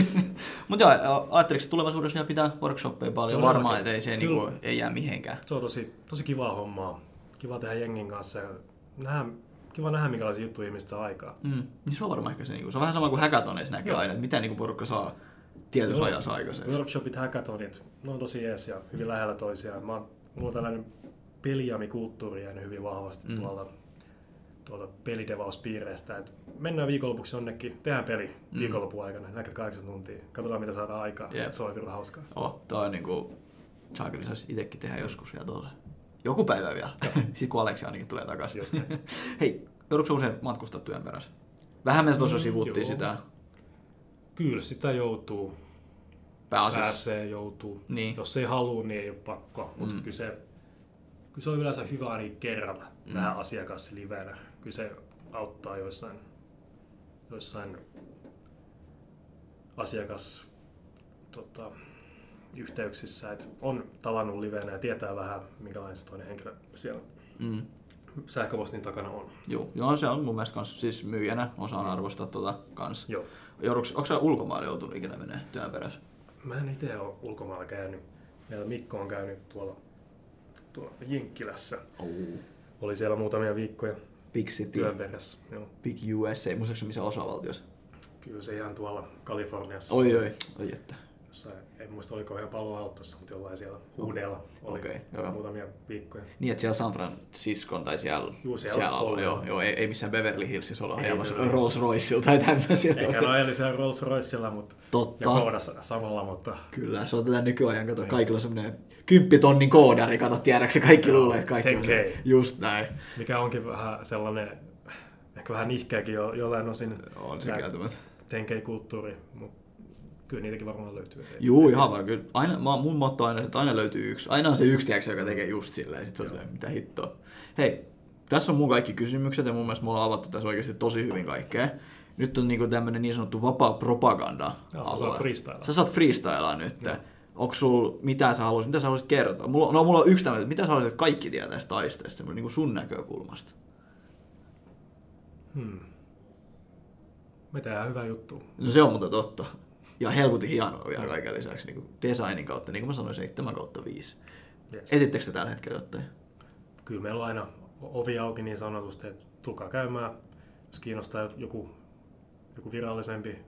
Mutta joo, ajatteliko että tulevaisuudessa vielä pitää workshoppeja paljon? Varmaan, että ei se niinku, ei jää mihinkään. Se on tosi, tosi kivaa hommaa. Kiva tehdä jengin kanssa ja nähdä, kiva nähdä, minkälaisia juttuja ihmiset saa aikaa. Mm. Niin se on varmaan ehkä se, niinku, se on vähän sama kuin hackathoneissa näkee aina, että miten niinku porukka saa tietyssä ajassa aikaiseksi. Workshopit, hackathonit, ne on tosi jees ja hyvin lähellä toisiaan. Mä, mulla on tällainen peliami-kulttuuri jäänyt hyvin vahvasti Mm. tuolta, tuolta pelidevauspiireistä. Et mennään viikonlopuksi jonnekin, tehdään peli Mm. viikonlopun aikana, näkät kahdeksan tuntia, katsotaan mitä saadaan aikaa. Jep. Se on kyllä hauskaa. Oh, toi on niinku, saakeli saisi itsekin tehdä joskus vielä tuolla. Joku päivä vielä. Sitten kun Aleksi ainakin tulee takaisin. Hei, joudutko usein matkustaa työn perässä? Vähän me tuossa Mm, sivuttiin joo. sitä Kyllä sitä joutuu, pääasiassa. pääsee, joutuu. Niin. Jos ei halua, niin ei ole pakko. Mutta Mm. mm. Kyllä, se, on yleensä hyvä ainakin kerralla Mm. nähdä asiakas livenä. Kyllä se auttaa joissain, joissain asiakas tota, yhteyksissä, että on tavannut livenä ja tietää vähän, minkälainen se toinen henkilö siellä Mm. sähköpostin takana on. Joo, joo, se on mun mielestä kans, siis myyjänä osaan arvostaa tota kans. Joo. Jouduks, onko sä ulkomaille joutunut ikinä menee työn perässä? Mä en itse ole ulkomailla käynyt. Meillä Mikko on käynyt tuolla, tuolla Jinkkilässä. Oh. Oli siellä muutamia viikkoja Big City, työn. Joo. Big USA, muistaakseni missä osavaltiossa? Kyllä se ihan tuolla Kaliforniassa. Oi oi, oi että. Jossain, en muista oliko ihan Palo Altossa, mutta jollain siellä Uudella oli Okei, joo. muutamia viikkoja. Niin, että siellä San Franciscon tai siellä, Juu, siellä siellä on ollut, joo, joo. ei, ei missään Beverly Hillsissä olla ajamassa Rolls Royceilla tai tämmöisiä. Eikä no eli siellä Rolls Roycella, mutta Totta. ja koodassa samalla, mutta Kyllä, se on tätä nykyajan, kato, Niin. kaikilla on semmoinen kymppitonnin koodari, kato, tiedätkö kaikki Joo, luulee, että kaikki on 10K. just näin. mikä onkin vähän sellainen, ehkä vähän nihkeäkin jo, jollain osin On se kieltämättä. tenkei-kulttuuri, mutta kyllä niitäkin varmaan löytyy. Ei- Juu, ihan varmaan. Kyllä. Aina, mä, mun motto aina, että aina löytyy yksi. Aina on se yksi, tiedätkö, joka tekee just silleen. Sitten se on mitä hittoa. Hei, tässä on mun kaikki kysymykset ja mun mielestä mulla on avattu tässä oikeasti tosi hyvin kaikkea. Nyt on niinku tämmönen niin sanottu vapaa propaganda. Joo, mä saan freestylaa. Sä saat freestylaa nyt. Joo. Onko sul, mitä sä haluaisit, mitä sä haluaisit kertoa? Mulla, no, mulla on yksi tämmöinen, mitä sä haluaisit, että kaikki tietää tästä taisteesta, niin kuin sun näkökulmasta. Hmm. Me tehdään hyvä juttu. No se on muuten totta. Ja helkutin hienoa vielä kaiken lisäksi niin kuin designin kautta, niin kuin mä sanoin, 7 kautta 5. Yes. Etittekö te tällä hetkellä jotain? Kyllä meillä on aina ovi auki niin sanotusti, että tulkaa käymään, jos kiinnostaa joku, joku virallisempi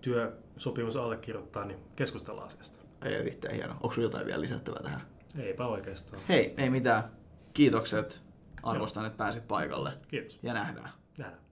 työsopimus allekirjoittaa, niin keskustellaan asiasta. Ei erittäin hieno. Onko sulla jotain vielä lisättävää tähän? Eipä oikeastaan. Hei, ei mitään. Kiitokset. Arvostan, että pääsit paikalle. Kiitos. Ja nähdään. Nähdään.